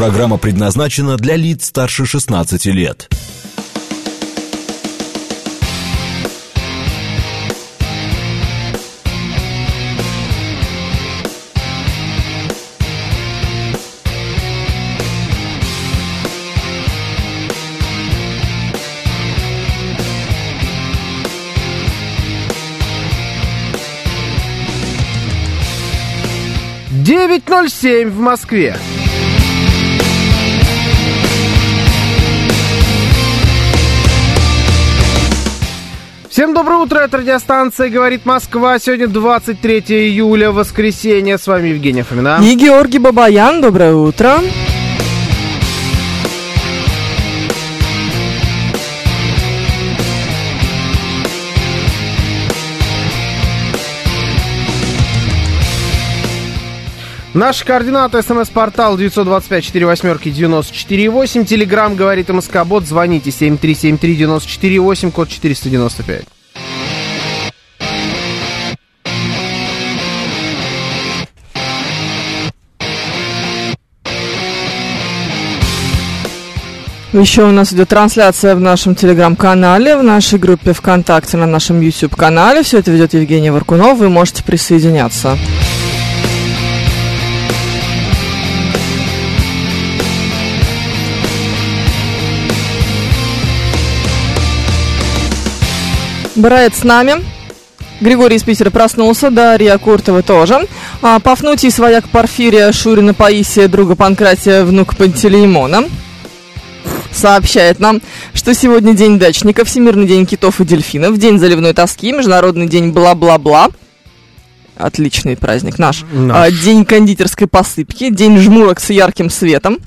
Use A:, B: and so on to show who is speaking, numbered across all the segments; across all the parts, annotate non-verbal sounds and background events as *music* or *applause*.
A: Программа предназначена для лиц старше 16 лет.
B: Девять ноль семь в Москве. Всем доброе утро, это радиостанция «Говорит Москва». Сегодня 23 июля, воскресенье. С вами Евгения Фомина.
C: И Георгий Бабаян, доброе утро.
B: Наши координаты. СМС-портал 925-48-94-8. Телеграмм «Говорит МСК-бот». Звоните 7373-94-8, код 495.
C: Еще у нас идет трансляция в нашем телеграм-канале, в нашей группе ВКонтакте, на нашем YouTube-канале. Все это ведет Евгения Варкунов. Вы можете присоединяться. Брайт с нами. Григорий из Питера проснулся, Дарья Куртова тоже. А, Пафнутий, свояк Порфирия, Шурина Паисия, друга Панкратия, внук Пантелеймона. Сообщает нам, что сегодня день дачника, Всемирный день китов и дельфинов, день заливной тоски, Международный день бла-бла-бла. Отличный праздник наш.
B: Наш.
C: А, День кондитерской посыпки, день жмурок с ярким светом,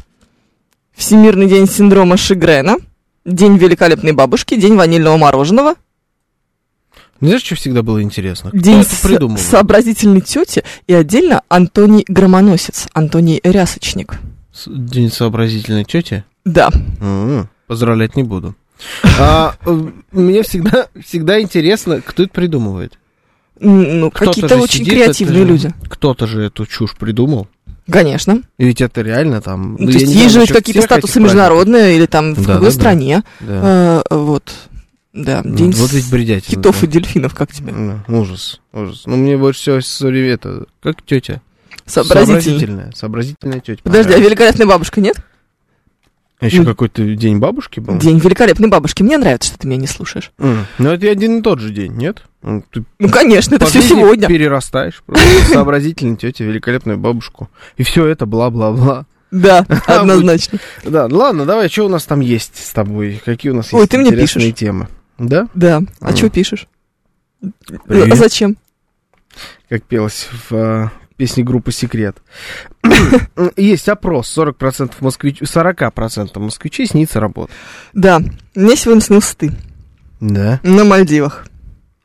C: Всемирный день синдрома Шигрена, день великолепной бабушки, день ванильного мороженого,
B: Знаешь, что всегда было интересно? Кто
C: День
B: это придумал?
C: сообразительной тети и отдельно Антоний Громоносец, Антоний Рясочник.
B: С- День сообразительной тети?
C: Да.
B: М, Поздравлять не буду. А, э, мне всегда, всегда интересно, кто это придумывает.
C: Ну, какие-то очень
B: сидит,
C: креативные
B: это
C: люди.
B: Кто-то же эту чушь придумал.
C: Конечно.
B: И ведь это реально там...
C: Ну,
B: ну,
C: то есть есть же какие-то статусы международные или там в
B: Да,
C: другой
B: да.
C: стране.
B: Да.
C: Э, вот. Да, день
B: вот ведь бредятина.
C: китов
B: да.
C: и дельфинов, как тебе?
B: Да, Ужас, ужас. Ну, мне больше всего с- это... Как тетя?
C: Сообразительно.
B: Сообразительная. Сообразительная тетя.
C: Подожди, а великолепная бабушка нет?
B: Еще
C: ну,
B: какой-то день бабушки был?
C: День великолепной бабушки. Мне нравится, что ты меня не слушаешь.
B: М, Ну, это один и тот же день, нет? Ну, Ты
C: Ну, конечно, это все сегодня.
B: перерастаешь просто. *laughs* Сообразительная тетя, великолепную бабушку. И все это бла-бла-бла.
C: Да, *laughs* однозначно.
B: Да, ладно, давай, что у нас там есть с тобой? Какие у нас есть интересные темы? Да?
C: Да. А
B: М.
C: что пишешь?
B: Привет.
C: А зачем?
B: как пелось в э, песне группы «Секрет». *coughs* Есть опрос, 40% москвич... 40% москвичей снится работа.
C: Да. Мне сегодня снился ты.
B: Да.
C: На Мальдивах.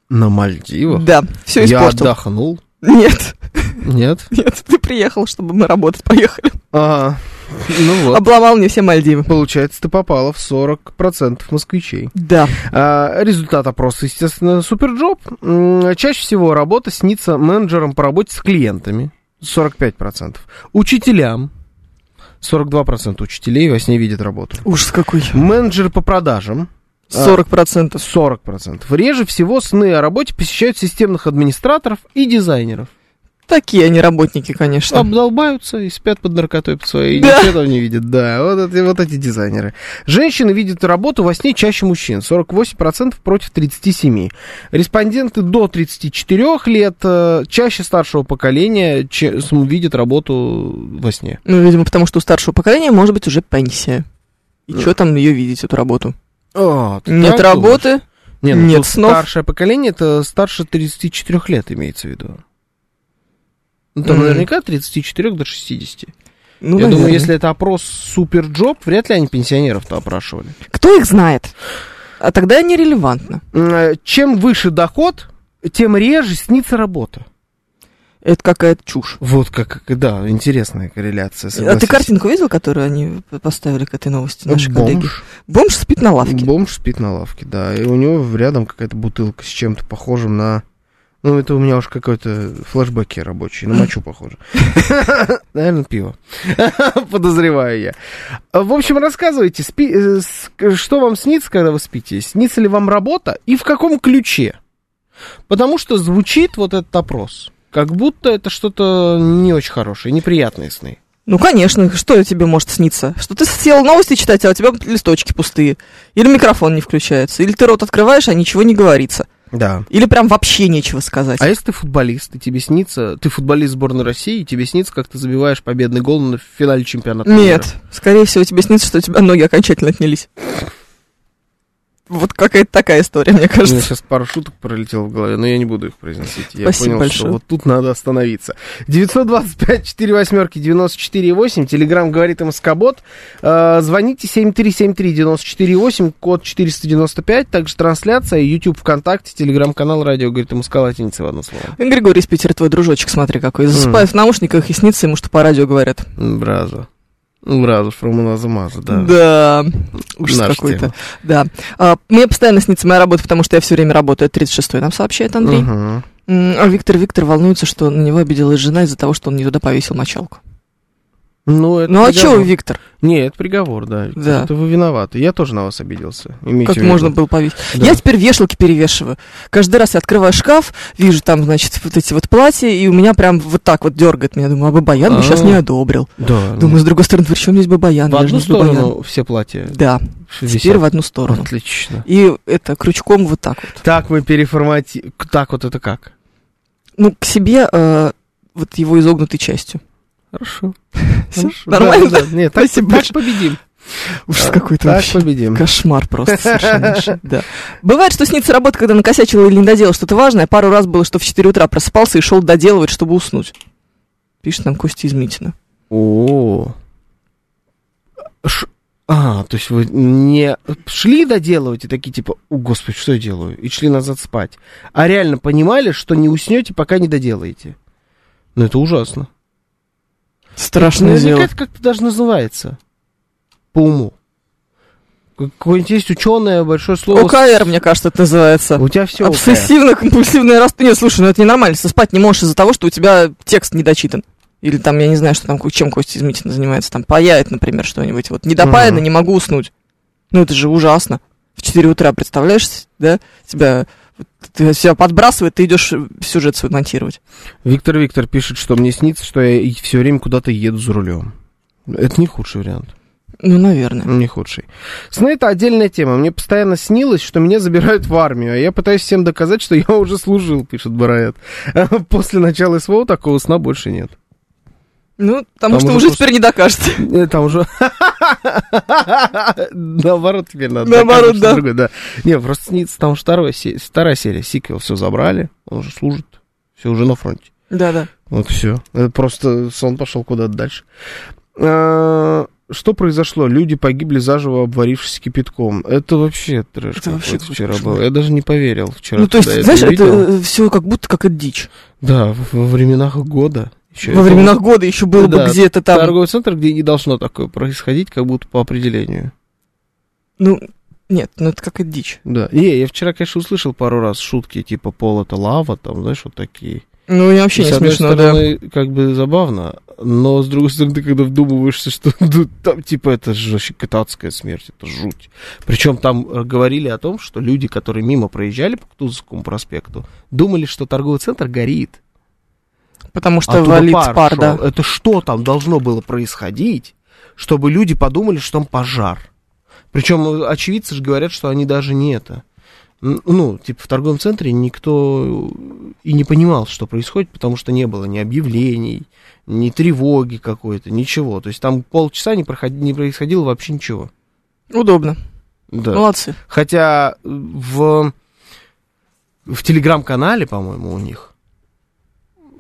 B: На Мальдивах?
C: Да. Все
B: Я
C: испортил.
B: отдохнул.
C: Нет.
B: Нет? *laughs*
C: Нет, ты приехал, чтобы мы работать поехали.
B: А, ну вот.
C: Обломал мне все Мальдивы.
B: Получается, ты попала в 40% москвичей.
C: Да.
B: А, результат опроса, естественно, суперджоп. М, Чаще всего работа снится менеджерам по работе с клиентами. 45%. Учителям. 42% учителей во сне видят работу.
C: Ужас какой.
B: Менеджеры по продажам. а,
C: 40%.
B: 40%. Реже всего сны о работе посещают системных администраторов и дизайнеров.
C: Такие они работники, конечно.
B: Обдолбаются и спят под наркотой под своей,
C: Да.
B: ничего там не видят. Да, вот эти, вот эти дизайнеры. Женщины видят работу во сне чаще мужчин. 48% против 37%. Респонденты до 34 лет э, чаще старшего поколения видят работу во сне.
C: Ну, видимо, потому что у старшего поколения может быть уже пенсия. И
B: Да.
C: что там ее видеть, эту работу?
B: Ты
C: Нет работы,
B: думаешь? Ну
C: нет
B: тут
C: снов.
B: Старшее поколение это старше 34 лет имеется в виду. Ну, там
C: Мгм.
B: наверняка от 34 до 60.
C: ну,
B: Я думаю,
C: наверное.
B: если это опрос суперджоп, вряд ли они пенсионеров-то опрашивали.
C: Кто их знает? А тогда нерелевантно.
B: Э, Чем выше доход, тем реже снится работа.
C: Это какая-то чушь.
B: Вот как, да, интересная корреляция.
C: А ты
B: согласись.
C: картинку видел, которую они поставили к этой новости, наши коллеги?
B: Бомж.
C: Бомж спит на лавке.
B: Бомж спит на лавке, да. И у него рядом какая-то бутылка с чем-то похожим на Ну, это у меня уж какой-то флешбеки рабочий, на мочу похоже. *laughs* Наверное, пиво. *laughs* Подозреваю я. В общем, рассказывайте, э, что вам снится, когда вы спите? Снится ли вам работа и в каком ключе? Потому что звучит вот этот опрос, как будто это что-то не очень хорошее, неприятные сны.
C: Ну, конечно, что тебе может сниться? Что ты сел новости читать, а у тебя листочки пустые. Или микрофон не включается. Или ты рот открываешь, а ничего не говорится.
B: Да.
C: Или прям вообще нечего сказать.
B: А если ты футболист, и тебе снится, ты футболист сборной России, и тебе снится, как ты забиваешь победный гол на финале чемпионата мира?
C: Нет, скорее всего, тебе снится, что у тебя ноги окончательно отнялись. Вот какая-то такая история, мне
B: У меня
C: кажется.
B: сейчас пару шуток пролетело в голове, но я не буду их произносить. Я
C: Спасибо
B: понял,
C: большое.
B: что вот тут надо остановиться. 925 4 восьмерки 94 8. Телеграмм говорит МСК-бот. Э, звоните 7373 94 8, код 495. Также трансляция, YouTube, ВКонтакте, Телеграм-канал, радио, говорит МСК латиница в одно слово.
C: Григорий из Питера, твой дружочек, смотри какой. Засыпает в наушниках и снится ему, что по радио говорят.
B: Браза. Браза, from another mother, да.
C: Да, ужас какой-то. Да. А, мне постоянно снится моя работа, потому что я все время работаю. 36-й нам сообщает Андрей. М, А Виктор Виктор волнуется, что на него обиделась жена из-за того, что он не туда повесил мочалку.
B: Ну, это
C: Ну а
B: приговор.
C: чего, Виктор?
B: Не, это приговор, да.
C: Да.
B: Это вы виноваты. Я тоже на вас обиделся. Имейте
C: Как
B: в виду.
C: можно было повесить?
B: Да.
C: Я теперь вешалки перевешиваю. Каждый раз я открываю шкаф, вижу там, значит, вот эти вот платья, и у меня прям вот так вот дергает меня. Думаю, а Бабаян бы сейчас
B: А.
C: не одобрил.
B: Да.
C: Думаю, с другой стороны, при чем здесь Бабаян?
B: в одну
C: Бабаян.
B: сторону все платья
C: Да, теперь в одну сторону.
B: Отлично.
C: И это крючком вот так вот.
B: Так мы переформати... Так вот это как?
C: Ну, к себе э, вот его изогнутой частью.
B: Хорошо. *laughs* Хорошо.
C: Нормально?
B: Да, да, Нет, *laughs* так,
C: Спасибо *laughs*
B: так победим.
C: Ужас
B: Так,
C: какой-то вообще.
B: победим.
C: Кошмар просто совершеннейший, да. Бывает, что снится работа, когда накосячил или не доделал что-то важное. Пару раз было, что в 4 утра просыпался и шел доделывать, чтобы уснуть. Пишет нам Костя из Митина.
B: О. Ш- А, то есть вы не шли доделывать и такие типа, о, господи, что я делаю? И шли назад спать. А реально понимали, что не уснете, пока не доделаете. Ну, это ужасно.
C: Страшное
B: Наверняка
C: дело.
B: это как-то даже называется. По уму. Какое-нибудь есть ученое большое слово.
C: ОКР, мне кажется, это называется.
B: У тебя все
C: Обсессивно-компульсивное *laughs* расстройство. Нет, слушай, ну это ненормально. Ты спать не можешь из-за того, что у тебя текст не дочитан. Или там, я не знаю, что там, чем Костя из Митина занимается. Там паяет, например, что-нибудь. Вот недопаяно,
B: Мгм.
C: не могу уснуть. Ну это же ужасно. В 4 утра, представляешь, да? Тебя, ты себя подбрасывает, ты идешь сюжет свой монтировать.
B: Виктор Виктор пишет, что мне снится, что я все время куда-то еду за рулем. Это не худший вариант.
C: Ну, наверное.
B: Не худший. Сны это отдельная тема. Мне постоянно снилось, что меня забирают в армию, а я пытаюсь всем доказать, что я уже служил, пишет Бараэт. *laughs* После начала СВО такого сна больше нет.
C: Ну, потому
B: Там
C: что
B: уже
C: уже теперь не докажете. *laughs*
B: Э, Там уже... Наоборот теперь надо.
C: Наоборот, да.
B: другое, да. Не, просто снится, там вторая, вторая серия, сиквел, все забрали, он уже служит, все уже на фронте.
C: Да-да.
B: Вот все. Это просто сон пошел куда-то дальше. А, Что произошло? Люди погибли заживо, обварившись кипятком. Это вообще трэш
C: Это вообще
B: вчера
C: кошмар.
B: был. Я даже не поверил вчера.
C: Ну, то есть, знаешь, это
B: увидел.
C: все как будто как это дичь.
B: Да, во временах года. Ещё
C: Во
B: это
C: временах года еще было бы
B: Да,
C: где-то там.
B: Торговый центр, где не должно такое происходить, как будто по определению.
C: Ну, нет, ну это как это дичь.
B: Да. Не, я вчера, конечно, услышал пару раз шутки, типа пол это лава, там, знаешь, вот такие.
C: Ну, и вообще
B: И,
C: не смешно, да.
B: стороны, как бы забавно, но с другой стороны, ты когда вдумываешься, что *laughs* ну, там, типа, это же вообще кататская смерть, это жуть. Причем там э, говорили о том, что люди, которые мимо проезжали по Кутузовскому проспекту, думали, что торговый центр горит.
C: Потому что
B: Оттуда
C: валит
B: пар
C: пар,
B: шел.
C: да.
B: Это что там должно было происходить, чтобы люди подумали, что там пожар? Причем э, очевидцы же говорят, что они даже не это. Ну, типа в торговом центре никто и не понимал, что происходит, потому что не было ни объявлений, ни тревоги какой-то, ничего. То есть там полчаса не, проход- не происходило вообще ничего.
C: Удобно.
B: Да.
C: Молодцы.
B: Хотя в, в телеграм-канале, по-моему, у них,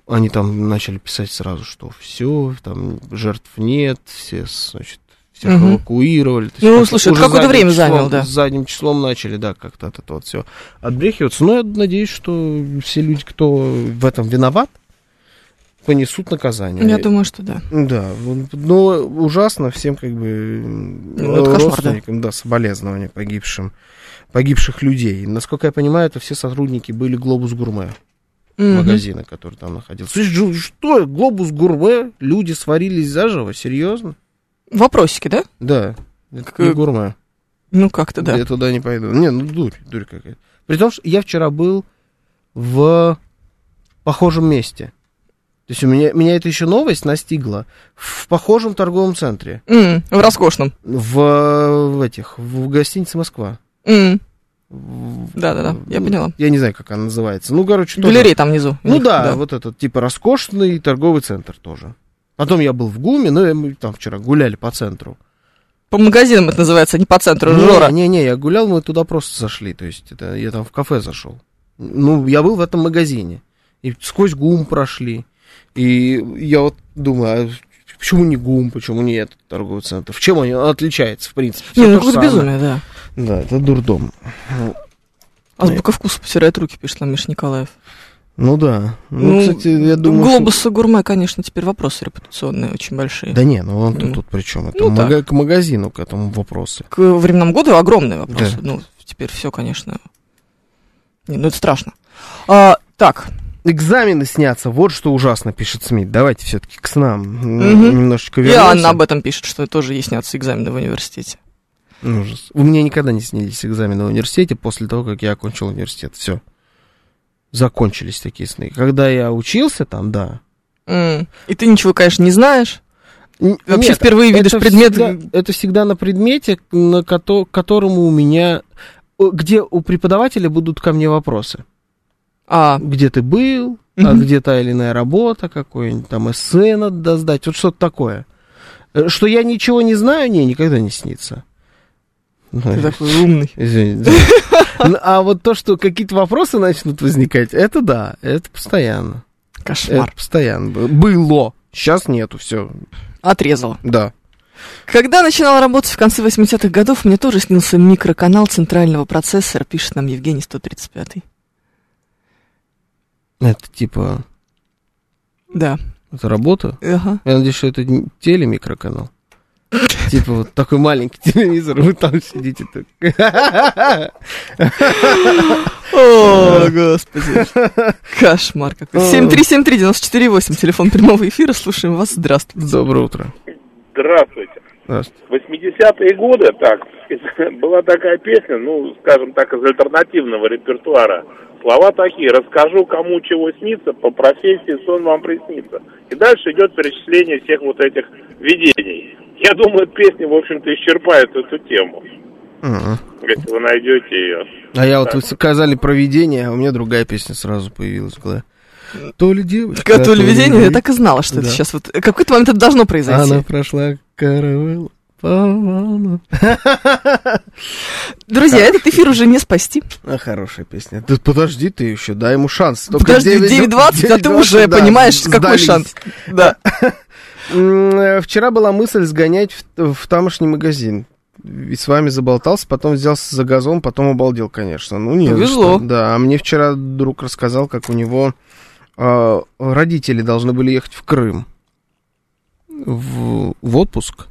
B: они там начали писать сразу, что все, там жертв нет, все, значит, всех
C: Мгм.
B: эвакуировали. Есть
C: Ну,
B: как-то
C: слушай, это какое-то время
B: числом-
C: заняло, да.
B: Задним числом начали, да, как-то от этого все отбрехиваться. Но я надеюсь, что все люди, кто в этом виноват, понесут наказание.
C: Я думаю, что да.
B: Да, вот, но ужасно всем как бы
C: Ну, это кошмар, да.
B: родственникам, да, соболезнования погибшим, погибших людей. Насколько я понимаю, это все сотрудники были Глобус Гурме.
C: Мгм.
B: магазина, который там находился. Слушай, что, глобус гурме, люди сварились заживо, серьезно?
C: Вопросики, да?
B: Да, это
C: Как-
B: не гурме.
C: Ну, как-то, да.
B: Я туда не пойду. Не, ну дурь, дурь какая-то. При том, что я вчера был в похожем месте. То есть у меня, меня это еще новость настигла в похожем торговом центре.
C: М, в роскошном.
B: В, в этих, в гостинице Москва. В-
C: Да-да-да, я поняла.
B: Я не знаю, как она называется. Ну, короче, тоже-
C: Галерея там внизу.
B: Ну
C: них,
B: да, вот этот, типа, роскошный торговый центр тоже. Потом я был в ГУМе, ну, и мы там вчера гуляли по центру.
C: По магазинам это называется, не по центру Жора.
B: Не-не, я гулял, мы туда просто зашли, то есть это, я там в кафе зашел. Ну, я был в этом магазине. И сквозь ГУМ прошли. И я вот думаю, а почему не ГУМ, почему не этот торговый центр? В чем они отличаются, в принципе?
C: Не, ну какое-то безумие, да.
B: Да, это дурдом.
C: Азбука вкуса потирает руки, пишет нам Миша Николаев.
B: Ну да. Ну,
C: Ну,
B: кстати, я думаю, что-
C: Глобусы гурме, конечно, теперь вопросы репутационные очень большие.
B: Да не, ну он
C: Ну.
B: тут при чем? Это
C: Ну,
B: мага- к магазину, к этому вопросы.
C: К временам года огромные вопросы.
B: Да.
C: Ну, теперь все, конечно. Не, ну это страшно. А, так,
B: Экзамены снятся, вот что ужасно, пишет Смит. Давайте все-таки к снам
C: Мгм.
B: немножечко
C: и
B: вернемся.
C: Анна об этом пишет, что тоже ей снятся экзамены в университете.
B: Ужас. У меня никогда не снились экзамены в университете после того, как я окончил университет. Все. Закончились такие сны. Когда я учился там, да.
C: М, И ты ничего, конечно, не знаешь. Вообще
B: нет,
C: впервые видишь
B: это
C: предмет.
B: всегда- это всегда на предмете, на кото- которому у меня... Где у преподавателя будут ко мне вопросы.
C: А,
B: Где ты был, а где та или иная работа, какой-нибудь там эссе надо сдать, вот что-то такое. Э, Что я ничего не знаю, не, никогда не снится.
C: Ты такой умный.
B: Извините. *laughs* А вот то, что какие-то вопросы начнут возникать, это да, это постоянно.
C: Кошмар.
B: Это постоянно. было. Сейчас нету, все.
C: Отрезала.
B: Да.
C: Когда начинала работать в конце 80-х годов, мне тоже снился микроканал центрального процессора, пишет нам Евгений 135.
B: Это типа,
C: Да.
B: это работа.
C: Ага.
B: Я надеюсь, что это телемикроканал. Типа вот такой маленький *laughs* телевизор, вы там сидите. так.
C: О, господи. *laughs* Кошмар какой.
B: О.
C: 7373948, телефон прямого эфира. Слушаем вас. Здравствуйте.
B: Доброе утро.
D: Здравствуйте.
B: Здравствуйте.
D: В 80-е годы, так, *laughs* была такая песня, ну, скажем так, из альтернативного репертуара. Слова такие, расскажу, кому чего снится, по профессии сон вам приснится. И дальше идет перечисление всех вот этих видений. Я думаю, песня, в общем-то, исчерпает эту тему,
B: Ага.
D: если вы найдете ее.
B: А я вот вы сказали про видение, а у меня другая песня сразу появилась в голове. То ли девочка,
C: То ли видение, я так и знала, что это
B: Да.
C: сейчас вот... В какой-то момент это должно произойти.
B: Она прошла каравелл по волнам. *laughs*
C: Друзья, этот эфир уже не спасти.
B: А, хорошая песня. Да подожди ты еще, дай ему шанс. Только
C: Подожди,
B: 9,
C: 9.20, а ты уже
B: да,
C: понимаешь, какой шанс. Да. *laughs*
B: Э, Вчера была мысль сгонять в, в тамошний магазин. И с вами заболтался, потом взялся за газон, потом обалдел, конечно. Ну, не
C: Повезло.
B: что. Да, а мне вчера друг рассказал, как у него э, родители должны были ехать в Крым в, в отпуск,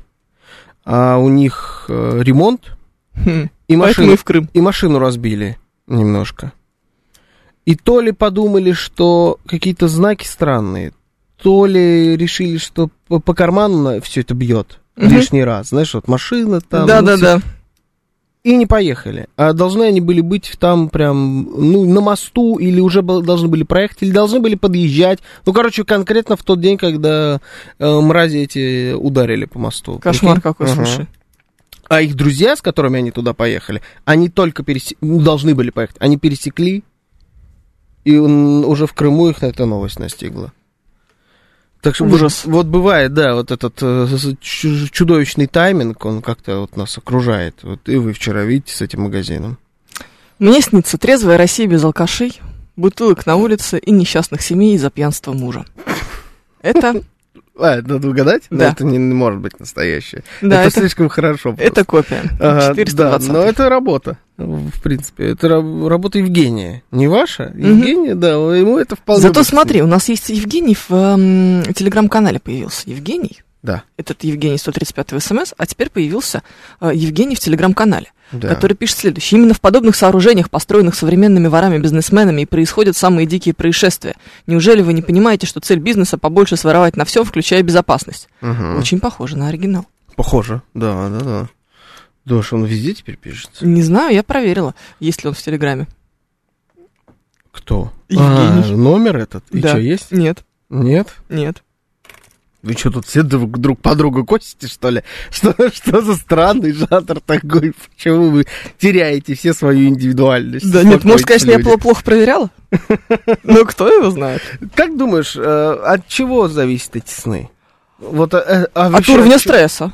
B: а у них э, ремонт,
C: Хм.
B: и машину,
C: в Крым.
B: и машину разбили немножко. И то ли подумали, что какие-то знаки странные, то ли решили, что по, по карману все это бьет
C: Мгм.
B: лишний раз. Знаешь, вот машина там. ну,
C: Да-да-да.
B: И не поехали. А должны они были быть там прям, ну, на мосту, или уже должны были проехать, или должны были подъезжать. Ну, короче, конкретно в тот день, когда э, мрази эти ударили по мосту.
C: Кошмар
B: Прикинь?
C: какой,
B: Ага.
C: слушай.
B: А их друзья, с которыми они туда поехали, они только пересекли, должны были поехать, они пересекли, и м, уже в Крыму их эта новость настигла. Так что
C: Ужас.
B: Вот, вот бывает, да, вот этот э, чудовищный тайминг, он как-то вот нас окружает. Вот и вы вчера видите с этим магазином.
C: Мне снится трезвая Россия без алкашей, бутылок на улице и несчастных семей из-за пьянства мужа. Это,
B: А, надо угадать? Но
C: Да.
B: это не, не может быть настоящее.
C: да,
B: это,
C: это,
B: слишком хорошо. просто.
C: это копия.
B: Ага,
C: 420.
B: Да, но это работа, в принципе. Это раб- работа Евгения. Не ваша? Евгения, да, ему это вполне...
C: Зато
B: будет
C: смотри, у нас есть Евгений в эм, телеграм-канале появился. Евгений.
B: Да.
C: Этот Евгений 135 СМС, а теперь появился э, Евгений в телеграм-канале,
B: Да.
C: который пишет следующее. Именно в подобных сооружениях, построенных современными ворами-бизнесменами, и происходят самые дикие происшествия. Неужели вы не понимаете, что цель бизнеса побольше своровать на все, включая безопасность?
B: Мгм.
C: Очень похоже на оригинал.
B: Похоже. Да, да, да. Дош, он везде теперь пишется?
C: Не знаю, я проверила, есть ли он в Телеграме.
B: Кто?
C: Евгений.
B: А, номер этот? И
C: Да.
B: что, есть?
C: Нет,
B: Нет?
C: нет.
B: Вы что, тут все друг, друг по другу косите, что ли? *laughs* Что, что за странный жанр такой? Почему вы теряете все свою индивидуальность?
C: Да нет, может, конечно, я
B: люди.
C: плохо, плохо проверяла. *laughs* Но кто его знает?
B: Как думаешь, э, от чего зависят эти сны? Вот, э, а
C: От
B: вообще
C: уровня
B: от чего-
C: стресса.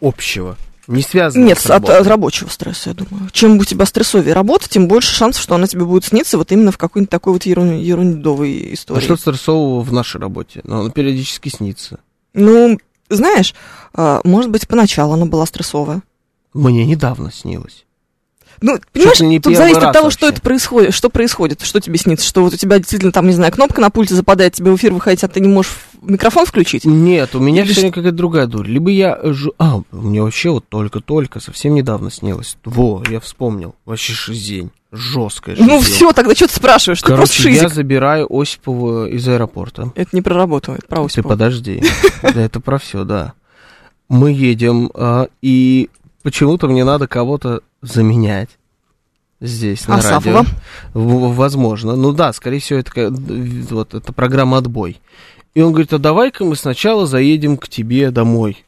B: Общего. Не связано
C: Нет,
B: с
C: от,
B: работой.
C: от рабочего стресса, я думаю. Чем у тебя стрессовее работа, тем больше шансов, что она тебе будет сниться вот именно в какой-нибудь такой вот ерун- ерундовой
B: А
C: истории.
B: что стрессового в нашей работе? Ну, она периодически снится.
C: Ну, знаешь, а, может быть, поначалу она была стрессовая.
B: Мне недавно снилось.
C: Ну, понимаешь,
B: не
C: тут зависит от того,
B: вообще.
C: что это происходит, что происходит, что тебе снится, что вот у тебя действительно там, не знаю, кнопка на пульте западает, тебе в эфир выходить, а ты не можешь микрофон включить.
B: Нет, у меня
C: Или
B: сегодня какая-то другая дурь. Либо я... ж- А, мне вообще вот только-только, совсем недавно снилось. Во, я вспомнил. Вообще шизень. Жесткая
C: Ну
B: шизень.
C: все, тогда что ты спрашиваешь? Ты просто
B: Короче, я забираю Осипова из аэропорта.
C: Это не про работу, это про
B: Ты
C: Осипова.
B: подожди. *laughs* Да это про все, да. Мы едем, а, и почему-то мне надо кого-то заменять здесь, на
C: Асафова?
B: радио. Возможно. Ну да, скорее всего, это вот это программа «Отбой». И он говорит, а давай-ка мы сначала заедем к тебе домой.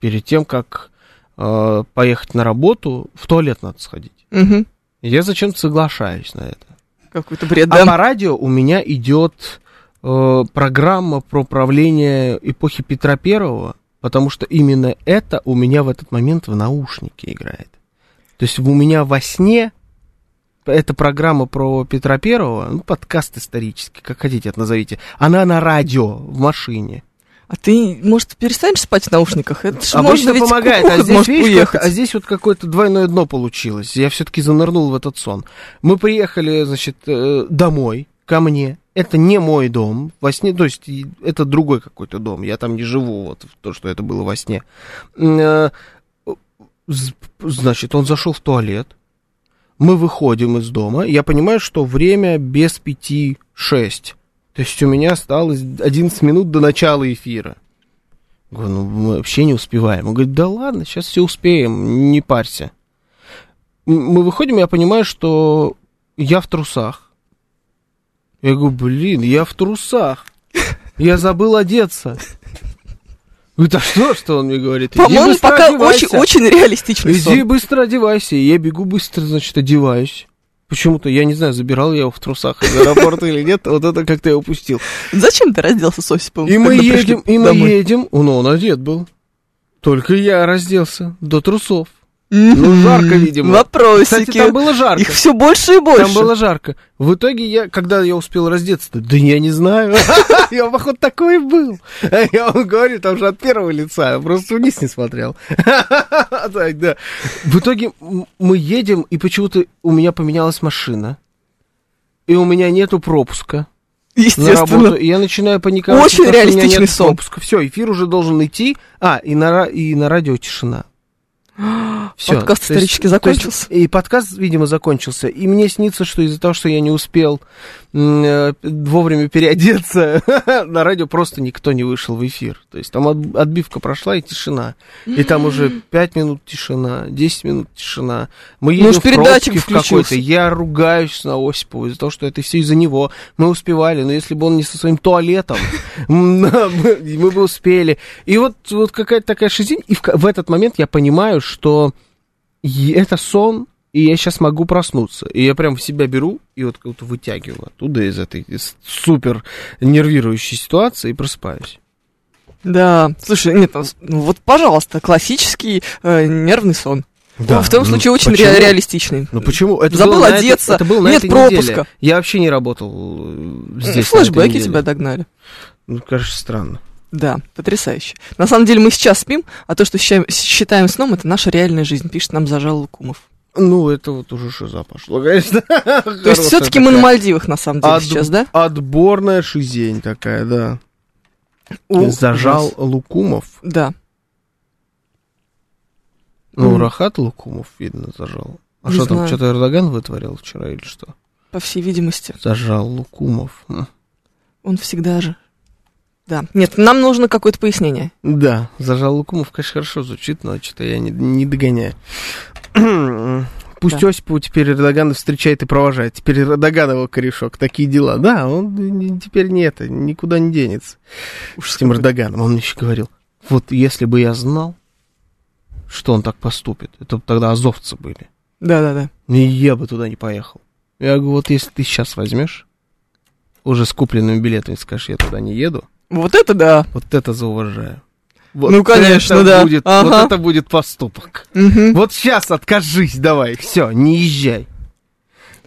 B: Перед тем, как э, поехать на работу, в туалет надо сходить. И Я зачем-то соглашаюсь на это.
C: Какой-то бред,
B: А
C: да?
B: по радио у меня идет э, программа про правление эпохи Петра Первого, потому что именно это у меня в этот момент в наушнике играет. То есть у меня во сне эта программа про Петра Первого, ну, подкаст исторический, как хотите это назовите, она на радио в машине.
C: А ты, может, перестанешь спать в наушниках? Это ж
B: Обычно
C: можно
B: помогает, а здесь,
C: может
B: видишь, как- а здесь вот какое-то двойное дно получилось. Я все-таки занырнул в этот сон. Мы приехали, значит, э, домой, ко мне. Это не мой дом. Во сне, то есть, это другой какой-то дом. Я там не живу, вот, то, что это было во сне. Э, Значит, он зашел в туалет. Мы выходим из дома. Я понимаю, что время без пяти шесть. То есть у меня осталось 11 минут до начала эфира. Говорю, ну мы вообще не успеваем. Он говорит, да ладно, сейчас все успеем, не парься. Мы выходим, я понимаю, что я в трусах. Я говорю, блин, я в трусах. Я забыл одеться. Говорит, а что, что он мне говорит? «Иди
C: По-моему, пока
B: одевайся».
C: очень, очень реалистичный
B: Иди
C: сон.
B: быстро одевайся. И я бегу быстро, значит, одеваюсь. Почему-то, я не знаю, забирал я его в трусах из аэропорта или нет, вот это как-то я упустил.
C: Зачем ты разделся с Осиповым?
B: И мы едем, и мы едем. Ну, он одет был. Только я разделся до трусов. Ну, жарко, видимо.
C: Вопросики.
B: Кстати, там было жарко.
C: Их все больше и больше.
B: Там было жарко. В итоге я, когда я успел раздеться, да я не знаю. *laughs* Я, походу, такой был. Я вам говорю, там же от первого лица, я просто вниз не смотрел. *laughs* В итоге мы едем, и почему-то у меня поменялась машина. И у меня нету пропуска на работу.
C: Естественно.
B: И я начинаю паниковать.
C: Очень реалистичный
B: нет
C: сон.
B: пропуска. Все, эфир уже должен идти. А, и на, и на радио тишина. *gasps* Всё.
C: Подкаст исторически
B: есть-
C: закончился.
B: И подкаст, видимо, закончился. И мне снится, что из-за того, что я не успел вовремя переодеться, *laughs* на радио просто никто не вышел в эфир. То есть там от- отбивка прошла и тишина. И там уже 5 минут тишина, 10 минут тишина. Мы едем
C: уж
B: в пробке в какой-то. Я ругаюсь на Осипову из-за того, что это все из-за него. Мы успевали, но если бы он не со своим туалетом, *laughs* *laughs* мы бы успели. И вот, вот какая-то такая шизень. И в, в этот момент я понимаю, что это сон, и я сейчас могу проснуться. И я прям в себя беру и вот как-то вытягиваю оттуда из этой из супер нервирующей ситуации и просыпаюсь.
C: Да. Слушай, нет, ну вот, пожалуйста, классический э, нервный сон. Ну, в том
B: ну
C: случае очень ре-
B: почему?
C: реалистичный.
B: Ну почему? Это
C: Забыл
B: было на
C: одеться,
B: это, это было на
C: нет
B: этой
C: пропуска.
B: неделе. Я вообще не работал э, здесь. на этой
C: Флэшбэки тебя догнали.
B: Ну, кажется, странно.
C: Да, потрясающе. На самом деле мы сейчас спим, а то, что считаем, считаем сном, это наша реальная жизнь, пишет нам Зажал Лукумов.
B: Ну, это вот уже шиза пошло, конечно. *laughs*
C: То есть все-таки мы на Мальдивах, на самом деле, сейчас, да?
B: Отборная шизень такая, да. Зажал
C: ужас.
B: Лукумов.
C: Да.
B: Ну. Рахат Лукумов, видно, зажал. А
C: Не
B: что там, что-то Эрдоган вытворил вчера или что?
C: По всей видимости.
B: Зажал Лукумов. М.
C: Он всегда же. Да. Нет, нам нужно какое-то пояснение.
B: Да, зажал Лукумов, конечно, хорошо звучит, но что-то я не, не догоняю. Пусть
C: Да.
B: Осипову теперь Эрдогана встречает и провожает. Теперь Эрдоган его корешок. Такие дела. Да, он теперь не это, никуда не денется. Уж с этим Эрдоганом. Он еще говорил, вот если бы я знал, что он так поступит, это бы тогда азовцы были.
C: Да-да-да.
B: И я бы туда не поехал. Я говорю, вот если ты сейчас возьмешь, уже с купленными билетами скажешь, я туда не еду,
C: Вот это да.
B: вот это зауважаю. Вот
C: Ну, конечно,
B: это
C: да.
B: Будет,
C: Ага.
B: Вот это будет поступок.
C: Мгм.
B: Вот сейчас откажись, давай, все, не езжай.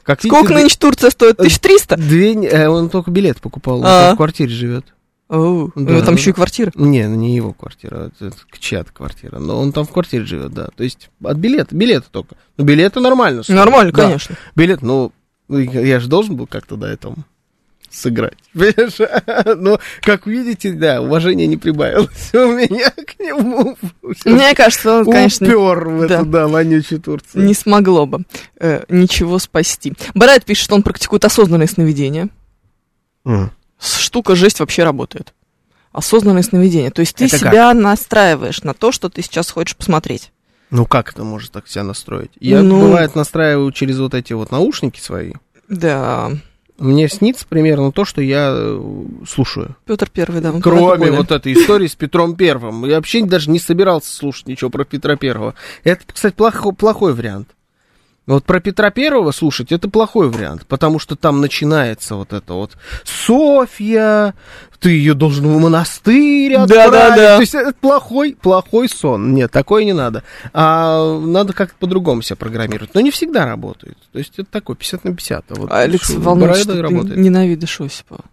B: Как
C: Сколько
B: видите,
C: нынче Турция стоит? 1300?
B: Две, не- э, он только билет покупал, он
C: А.
B: там в квартире живет.
C: Оу,
B: Да.
C: там еще и квартира.
B: Не, ну не его квартира, это, это чья-то квартира. Но он там в квартире живет, да. То есть от билета, билеты только. Ну, билеты нормально. стоят.
C: Нормально,
B: Да.
C: конечно.
B: Билет, ну, я же должен был как-то до этого сыграть. *laughs* Понимаешь? Но, как видите, да, уважение не прибавилось у меня к нему.
C: Мне кажется, он, конечно,
B: Упер в
C: да.
B: эту, да, вонючую Турцию.
C: не смогло бы э, ничего спасти. Барайт пишет, что он практикует осознанное сновидение. С- Штука жесть вообще работает. Осознанное сновидение. То есть ты
B: Это как?
C: себя настраиваешь на то, что ты сейчас хочешь посмотреть.
B: Ну, как это может так себя настроить? Я,
C: Ну-
B: бывает, настраиваю через вот эти вот наушники свои.
C: Да,
B: Мне снится примерно то, что я э, слушаю.
C: Петр Первый, да.
B: Кроме вот этой истории с Петром Первым. Я вообще даже не собирался слушать ничего про Петра Первого. Это, кстати, плохо- плохой вариант. Вот про Петра Первого слушать это плохой вариант, потому что там начинается вот это вот Софья, ты ее должен в монастырь
C: Да,
B: отправить.
C: да, да.
B: То есть это плохой, плохой сон. Нет, такое не надо. А надо как-то по-другому себя программировать. Но не всегда работает. То есть это такой 50 на 50. А вот
C: Алекс волнует, что ты
B: работает.
C: ненавидишь Осипова.